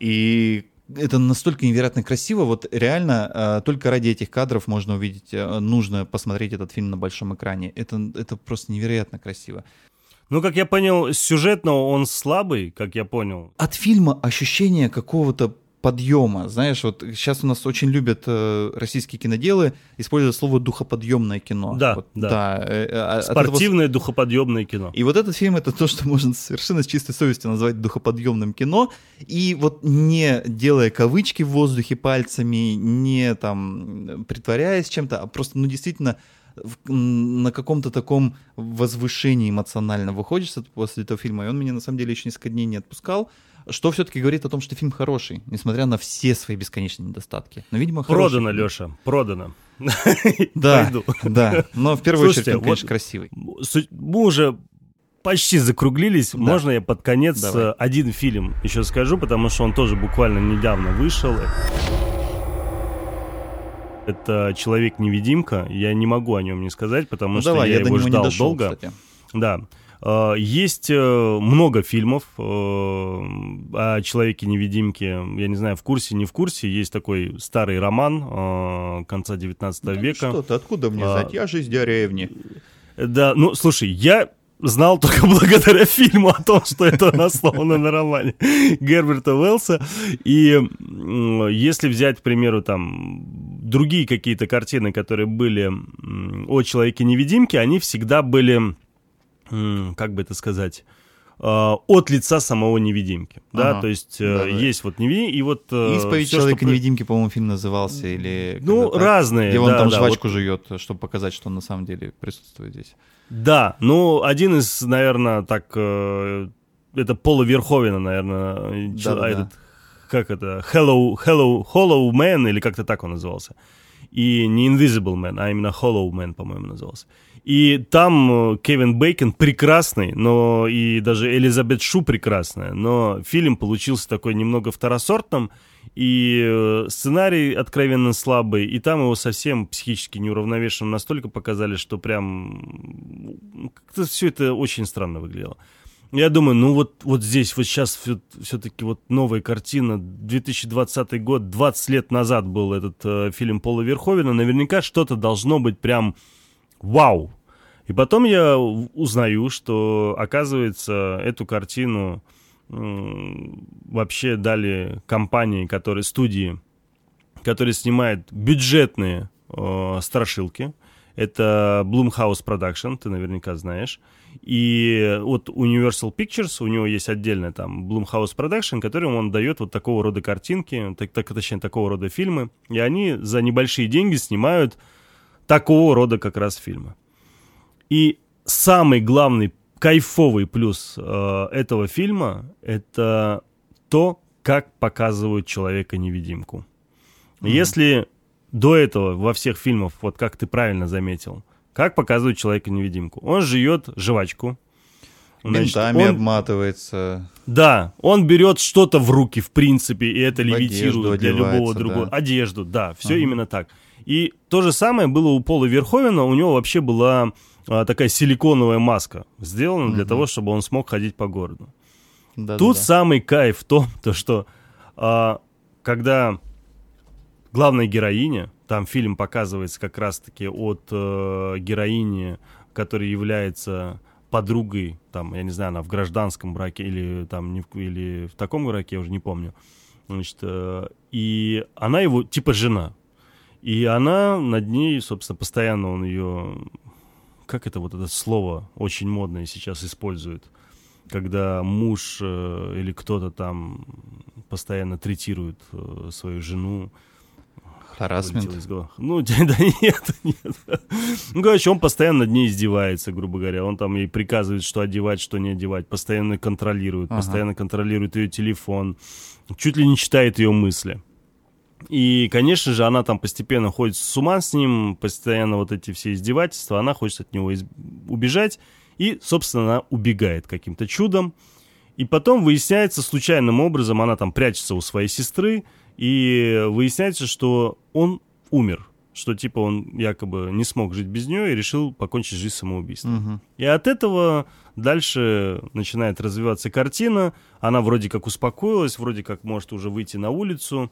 И это настолько невероятно красиво, вот реально э, только ради этих кадров можно увидеть, э, нужно посмотреть этот фильм на большом экране. Это, это просто невероятно красиво. Ну, как я понял, сюжетно он слабый, как я понял. От фильма ощущение какого-то подъема. Знаешь, вот сейчас у нас очень любят э, российские киноделы использовать слово духоподъемное кино. Да, вот, да. да. Э, э, Спортивное этого... духоподъемное кино. И вот этот фильм это то, что можно совершенно с чистой совестью назвать духоподъемным кино. И вот не делая кавычки в воздухе пальцами, не там притворяясь чем-то, а просто, ну, действительно на каком-то таком возвышении эмоционально выходишь после этого фильма, и он меня на самом деле еще несколько дней не отпускал, что все-таки говорит о том, что фильм хороший, несмотря на все свои бесконечные недостатки. Но, видимо, Продано, хороший. Леша, продано. Да, да. Но в первую очередь, он, конечно, красивый. Мы уже почти закруглились. Да. Можно я под конец Давай. Э, один фильм еще скажу, потому что он тоже буквально недавно вышел. Это «Человек-невидимка». Я не могу о нем не сказать, потому ну, что давай, я, я его ждал дошел, долго. Кстати. Да. Э, есть э, много фильмов о Человеке-невидимке. Я не знаю, в курсе, не в курсе. Есть такой старый роман конца 19 да века. Что ты, откуда мне знать? Я же из деревни. Да, ну, слушай, я знал только благодаря фильму о том, что это основано на романе Герберта Уэллса. И если взять, к примеру, там другие какие-то картины, которые были о Человеке-невидимке, они всегда были, как бы это сказать, а, от лица самого невидимки, да, ага. то есть э, да, есть да. вот невидимки, и вот... Э, Исповедь человека-невидимки, по-моему, фильм назывался, или... Ну, разные, Где он да, там да, жвачку вот... жует, чтобы показать, что он на самом деле присутствует здесь. Да, ну, один из, наверное, так, э, это Пола Верховина, наверное, да, чел, да, этот, как это, Hello, Hello, Hollow Man, или как-то так он назывался. И не Invisible Man, а именно Hollow Man, по-моему, назывался. И там э, Кевин Бейкон прекрасный, но и даже Элизабет Шу прекрасная, но фильм получился такой немного второсортным, и э, сценарий откровенно слабый, и там его совсем психически неуравновешенным настолько показали, что прям как-то все это очень странно выглядело. Я думаю, ну вот, вот здесь, вот сейчас все-таки вот новая картина, 2020 год, 20 лет назад был этот э, фильм Пола Верховена, наверняка что-то должно быть прям вау. И потом я узнаю, что, оказывается, эту картину вообще дали компании, которые, студии, которые снимают бюджетные э, страшилки. Это Blumhouse Production, ты наверняка знаешь. И вот Universal Pictures, у него есть отдельная там Blumhouse Production, которым он дает вот такого рода картинки, так, так, точнее, такого рода фильмы. И они за небольшие деньги снимают такого рода как раз фильмы. И самый главный кайфовый плюс э, этого фильма это то, как показывают человека-невидимку. Mm-hmm. Если до этого во всех фильмах, вот как ты правильно заметил, как показывают человека-невидимку, он жует жвачку, Значит, Ментами он... обматывается. Да, он берет что-то в руки, в принципе, и это в левитирует для любого другого. Да. Одежду, да, все uh-huh. именно так. И то же самое было у Пола Верховена, у него вообще была а, такая силиконовая маска сделана угу. для того, чтобы он смог ходить по городу. Да, Тут да, да. самый кайф в том, то, что а, когда главная героиня, там фильм показывается как раз-таки от э, героини, которая является подругой, там, я не знаю, она в гражданском браке или там не в, или в таком браке, я уже не помню. Значит, э, и она его типа жена. И она над ней, собственно, постоянно он ее как это вот это слово очень модное сейчас используют, когда муж э, или кто-то там постоянно третирует э, свою жену. Харасмент? Ну, да нет, нет. Ну, короче, он постоянно над ней издевается, грубо говоря. Он там ей приказывает, что одевать, что не одевать. Постоянно контролирует, ага. постоянно контролирует ее телефон. Чуть ли не читает ее мысли. И, конечно же, она там постепенно ходит с ума с ним, постоянно вот эти все издевательства, она хочет от него из- убежать, и, собственно, она убегает каким-то чудом. И потом выясняется случайным образом, она там прячется у своей сестры, и выясняется, что он умер, что типа он якобы не смог жить без нее и решил покончить жизнь самоубийством. Угу. И от этого дальше начинает развиваться картина, она вроде как успокоилась, вроде как может уже выйти на улицу,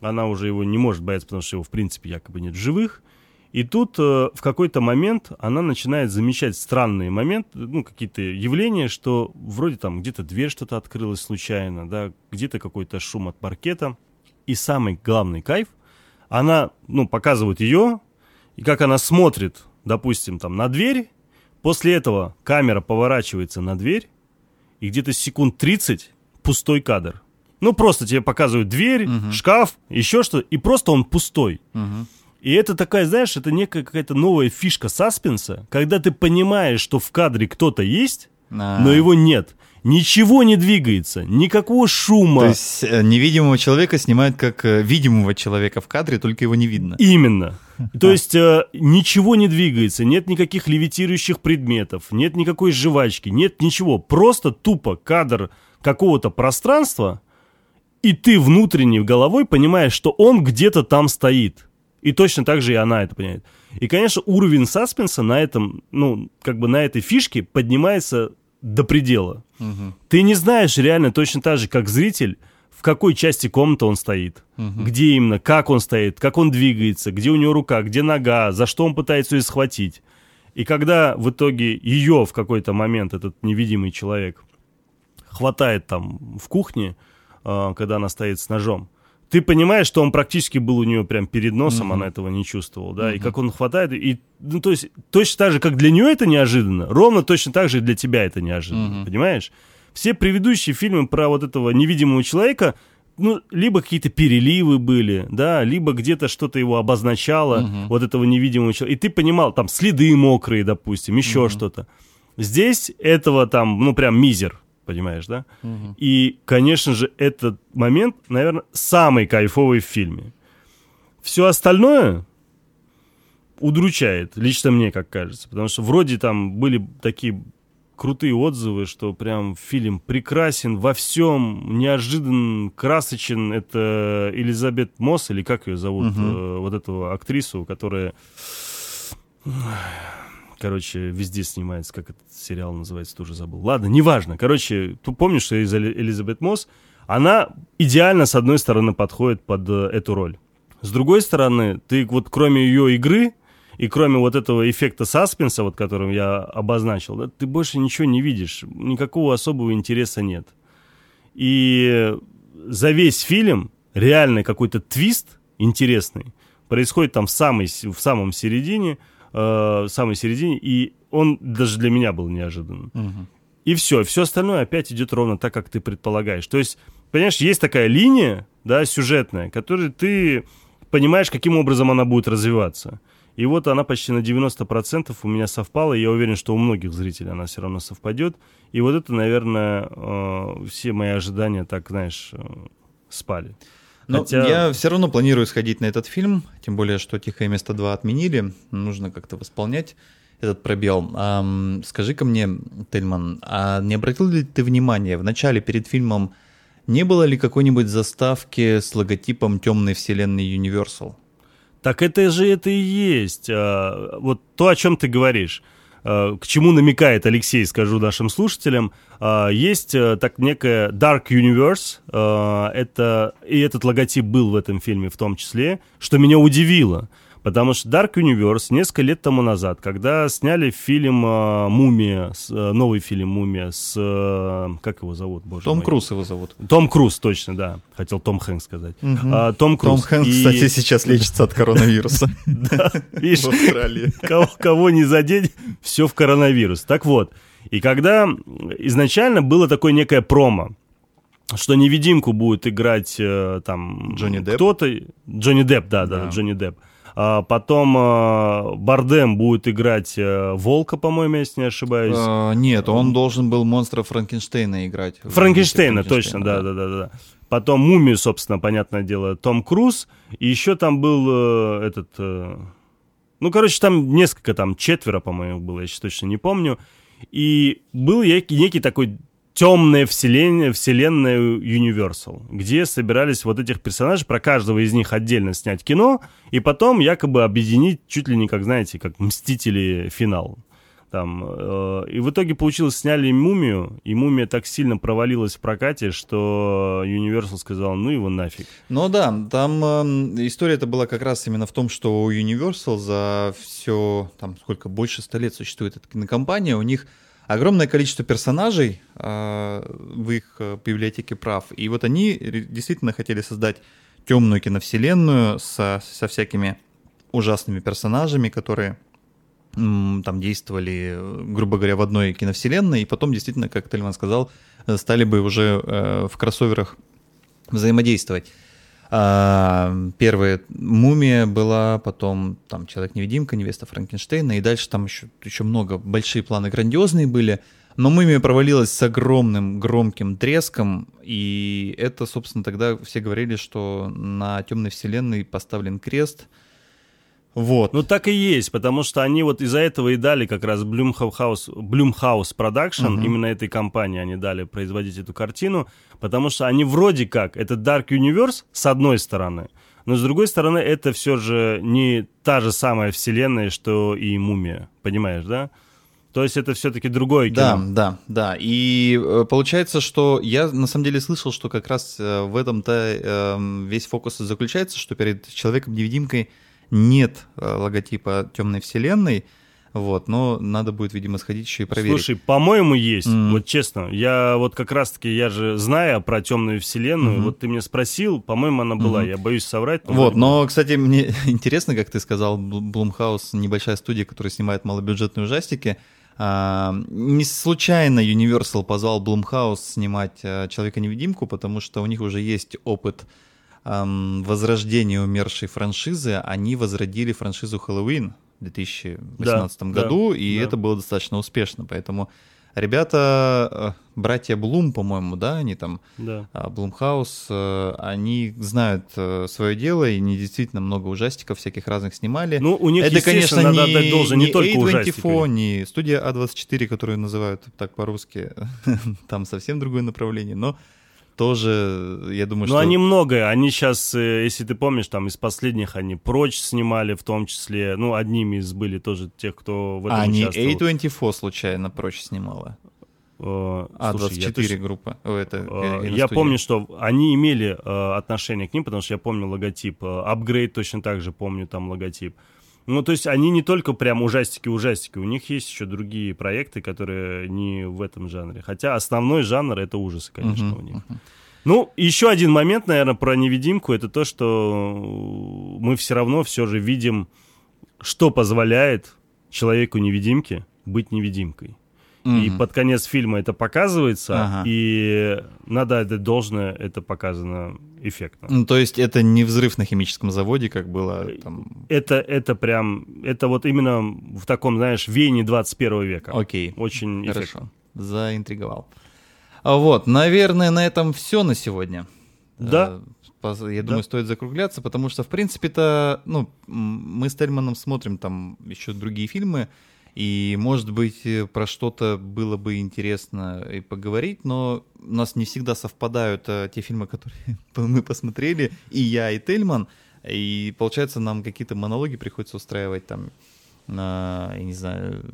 она уже его не может бояться, потому что его, в принципе, якобы нет живых. И тут э, в какой-то момент она начинает замечать странные моменты, ну, какие-то явления, что вроде там где-то дверь что-то открылась случайно, да, где-то какой-то шум от паркета. И самый главный кайф, она, ну, показывает ее, и как она смотрит, допустим, там на дверь, после этого камера поворачивается на дверь, и где-то секунд 30 пустой кадр. Ну, просто тебе показывают дверь, угу. шкаф, еще что и просто он пустой. Угу. И это такая, знаешь, это некая какая-то новая фишка саспенса, когда ты понимаешь, что в кадре кто-то есть, А. но его нет. Ничего не двигается, никакого шума. То есть э, невидимого человека снимают как э, видимого человека в кадре, только его не видно. Именно. То есть э, ничего не двигается, нет никаких левитирующих предметов, нет никакой жвачки, нет ничего. Просто тупо кадр какого-то пространства, и ты внутренне головой понимаешь, что он где-то там стоит. И точно так же и она это понимает. И, конечно, уровень саспенса на этом, ну, как бы на этой фишке поднимается до предела. Ты не знаешь реально точно так же, как зритель, в какой части комнаты он стоит, где именно, как он стоит, как он двигается, где у него рука, где нога, за что он пытается ее схватить. И когда в итоге ее в какой-то момент, этот невидимый человек, хватает там в кухне, э, когда она стоит с ножом, ты понимаешь, что он практически был у нее прям перед носом, она этого не чувствовала, да, и как он хватает, и, ну, то есть, точно так же, как для нее это неожиданно, ровно точно так же и для тебя это неожиданно, понимаешь? Все предыдущие фильмы про вот этого невидимого человека, ну, либо какие-то переливы были, да, либо где-то что-то его обозначало, вот этого невидимого человека, и ты понимал, там, следы мокрые, допустим, еще что-то. Здесь этого там, ну, прям мизер, понимаешь, да? И, конечно же, этот момент, наверное, самый кайфовый в фильме. Все остальное удручает, лично мне, как кажется. Потому что вроде там были такие крутые отзывы, что прям фильм прекрасен во всем, неожиданно красочен. Это Элизабет Мосс, или как ее зовут, э, вот эту актрису, которая короче, везде снимается, как этот сериал называется, тоже забыл. Ладно, неважно. Короче, ты помнишь, что из Эли- Элизабет Мосс, она идеально, с одной стороны, подходит под э, эту роль. С другой стороны, ты вот кроме ее игры и кроме вот этого эффекта саспенса, вот которым я обозначил, да, ты больше ничего не видишь, никакого особого интереса нет. И за весь фильм реально какой-то твист интересный происходит там в, самой, в самом середине, э, самой середине, и он даже для меня был неожиданным. И все, все остальное опять идет ровно так, как ты предполагаешь. То есть, понимаешь, есть такая линия, да, сюжетная, которую ты понимаешь, каким образом она будет развиваться. И вот она почти на 90% у меня совпала, и я уверен, что у многих зрителей она все равно совпадет. И вот это, наверное, э, все мои ожидания так, знаешь, э, спали. Но Хотя- я все равно планирую сходить на этот фильм, тем более, что «Тихое место 2» отменили, нужно как-то восполнять этот пробел. Ам, Скажи-ка мне, Тельман, а не обратил ли ты внимание, в начале перед фильмом не было ли какой-нибудь заставки с логотипом темной вселенной Universal? Так это же это и есть. а, Вот то, о чем ты говоришь. А, К чему намекает Алексей, скажу нашим слушателям. А, Есть а, так некая Dark Universe. Это, и этот логотип был в этом фильме в том числе, что меня удивило. Потому что Dark Universe несколько лет тому назад, когда сняли фильм а, «Мумия», с- а, новый фильм «Мумия» с... а, Как его зовут, боже Том мой? Круз его зовут. Том Круз, точно, да. Хотел Том Хэнкс сказать. А, Том Круз. Том Хэнкс, И- кстати, сейчас лечится от коронавируса Да, видишь, кого, кого не задеть, все в коронавирус. Так вот, и когда изначально было такое некое промо, что невидимку будет играть э, там Джонни Депп? кто-то, Джонни Депп, да, да, Да. Джонни Депп. А потом э, Бардем будет играть э, Волка, по-моему, если не ошибаюсь. А, Нет, он должен был монстра Франкенштейна играть. Франкенштейна, Франкенштейна, точно, да, да, да, да. Потом Мумию, собственно, понятное дело, Том Круз. И еще там был э, этот... э, ну, короче, там несколько, там четверо, по-моему, было, я сейчас точно не помню. И был некий такой темная вселенная, вселенная Universal, где собирались вот этих персонажей, про каждого из них отдельно снять кино, и потом якобы объединить чуть ли не как, знаете, как Мстители финал. Там, э, и в итоге получилось, сняли «Мумию», и «Мумия» так сильно провалилась в прокате, что Universal сказал, ну его нафиг. Ну да, там эм, история-то была как раз именно в том, что у Universal за все, там сколько, больше ста лет существует эта кинокомпания, у них огромное количество персонажей э, в их э, библиотеке прав, и вот они действительно хотели создать темную киновселенную со, со всякими ужасными персонажами, которые там действовали, э, грубо говоря, в одной киновселенной, и потом действительно, как Тельман сказал, э, стали бы уже э, в кроссоверах взаимодействовать. А, первая «Мумия» была, потом там «Человек-невидимка», «Невеста Франкенштейна», и дальше там еще, еще много, большие планы грандиозные были. Но «Мумия» провалилась с огромным громким треском, и это, собственно, тогда все говорили, что на «Темной вселенной» поставлен крест — вот. Ну так и есть, потому что они вот из-за этого и дали как раз Blumhouse, Blumhouse Production, угу. именно этой компании они дали производить эту картину, потому что они вроде как, это Dark Universe с одной стороны, но с другой стороны это все же не та же самая вселенная, что и Мумия, понимаешь, да? То есть это все-таки другое кино. Да, да, да. И э, получается, что я на самом деле слышал, что как раз э, в этом-то э, весь фокус заключается, что перед человеком-невидимкой нет э, логотипа темной вселенной. Вот, но надо будет, видимо, сходить еще и проверить. Слушай, по-моему, есть. Mm. Вот честно, я вот как раз-таки, я же знаю про темную вселенную. Mm-hmm. Вот ты меня спросил, по-моему, она была. Mm-hmm. Я боюсь соврать. Но вот, но, кстати, мне интересно, как ты сказал, Blumhouse небольшая студия, которая снимает малобюджетные ужастики. А, не случайно Universal позвал Blumhouse снимать а, Человека-невидимку, потому что у них уже есть опыт эм, возрождения умершей франшизы, они возродили франшизу Хэллоуин в 2018 да, году, да, и да. это было достаточно успешно, поэтому ребята, э, братья Блум, по-моему, да, они там, да. Блумхаус, э, они знают э, свое дело, и они действительно много ужастиков всяких разных снимали. Ну, у них, это, конечно, надо не, должен, не, не только A24, ужастики. не студия А24, которую называют так по-русски, там совсем другое направление, но тоже, я думаю, ну, что... Ну, они многое. Они сейчас, э, если ты помнишь, там из последних они «Прочь» снимали, в том числе. Ну, одними из были тоже тех, кто в этом а, участвовал. А, не A24 случайно «Прочь» снимала? Uh, а, слушай, 24 я группа. О, это uh, я помню, что они имели uh, отношение к ним, потому что я помню логотип. Upgrade точно так же помню там логотип. Ну, то есть они не только прям ужастики-ужастики, у них есть еще другие проекты, которые не в этом жанре. Хотя основной жанр — это ужасы, конечно, uh-huh, у них. Uh-huh. Ну, еще один момент, наверное, про невидимку, это то, что мы все равно все же видим, что позволяет человеку-невидимке быть невидимкой. Mm-hmm. И под конец фильма это показывается, ага. и надо отдать должное, это показано эффектно. Ну, то есть это не взрыв на химическом заводе, как было там... Это, это прям, это вот именно в таком, знаешь, веянии 21 века. Окей. Очень Хорошо. эффектно. Заинтриговал. А вот, наверное, на этом все на сегодня. Да. Э, я думаю, да. стоит закругляться, потому что, в принципе-то, ну, мы с Тельманом смотрим там еще другие фильмы, и, может быть, э, про что-то было бы интересно и поговорить, но у нас не всегда совпадают э, те фильмы, которые мы посмотрели, и я, и Тельман. И, получается, нам какие-то монологи приходится устраивать там, на, я не знаю,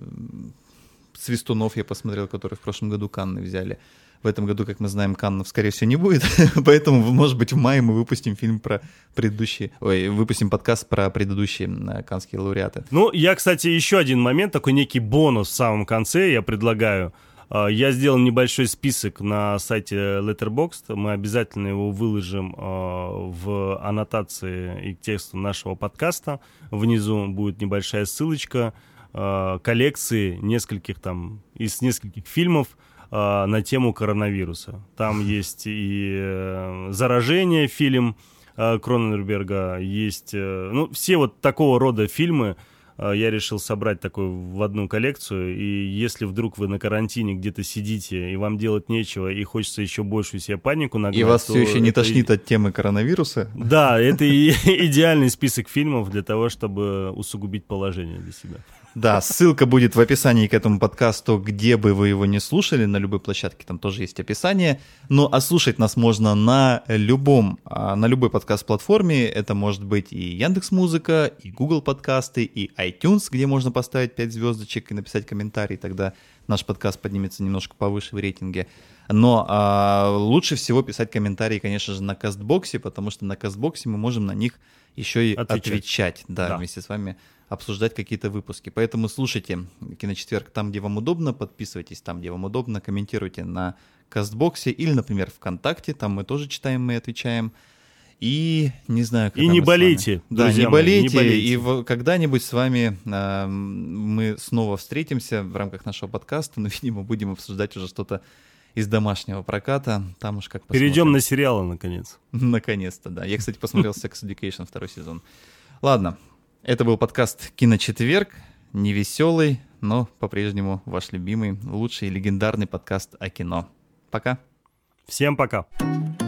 Свистунов я посмотрел, которые в прошлом году Канны взяли. В этом году, как мы знаем, Каннов, скорее всего, не будет. Поэтому, может быть, в мае мы выпустим фильм про предыдущие... Ой, выпустим подкаст про предыдущие э, канские лауреаты. Ну, я, кстати, еще один момент, такой некий бонус в самом конце я предлагаю. А, я сделал небольшой список на сайте Letterboxd. Мы обязательно его выложим а, в аннотации и к тексту нашего подкаста. Внизу будет небольшая ссылочка а, коллекции нескольких там из нескольких фильмов, э, на тему коронавируса. Там есть и э, «Заражение» фильм э, Кроненберга, есть... Э, ну, все вот такого рода фильмы э, я решил собрать такой в одну коллекцию. И если вдруг вы на карантине где-то сидите, и вам делать нечего, и хочется еще большую себе панику нагнать... И вас все еще не тошнит от темы коронавируса? Да, это идеальный список фильмов для того, чтобы усугубить положение для себя. Да, ссылка будет в описании к этому подкасту, где бы вы его не слушали, на любой площадке там тоже есть описание. Ну, а слушать нас можно на любом, а, на любой подкаст-платформе. Это может быть и Яндекс Музыка, и Google подкасты, и iTunes, где можно поставить 5 звездочек и написать комментарий, тогда наш подкаст поднимется немножко повыше в рейтинге. Но а, лучше всего писать комментарии, конечно же, на Кастбоксе, потому что на Кастбоксе мы можем на них еще и отвечать, отвечать да, да, вместе с вами обсуждать какие-то выпуски. Поэтому слушайте Киночетверг там, где вам удобно, подписывайтесь там, где вам удобно, комментируйте на Кастбоксе или, например, ВКонтакте, там мы тоже читаем, мы отвечаем. И не знаю, И не болейте, Да, не болейте, мои, не болейте. И в, когда-нибудь с вами э, мы снова встретимся в рамках нашего подкаста, но, видимо, будем обсуждать уже что-то из домашнего проката. Там уж как посмотрим. Перейдем на сериалы, наконец. Наконец-то, да. Я, кстати, посмотрел Sex Education второй сезон. Ладно, это был подкаст «Киночетверг». Невеселый, но по-прежнему ваш любимый, лучший легендарный подкаст о кино. Пока. Всем пока. Пока.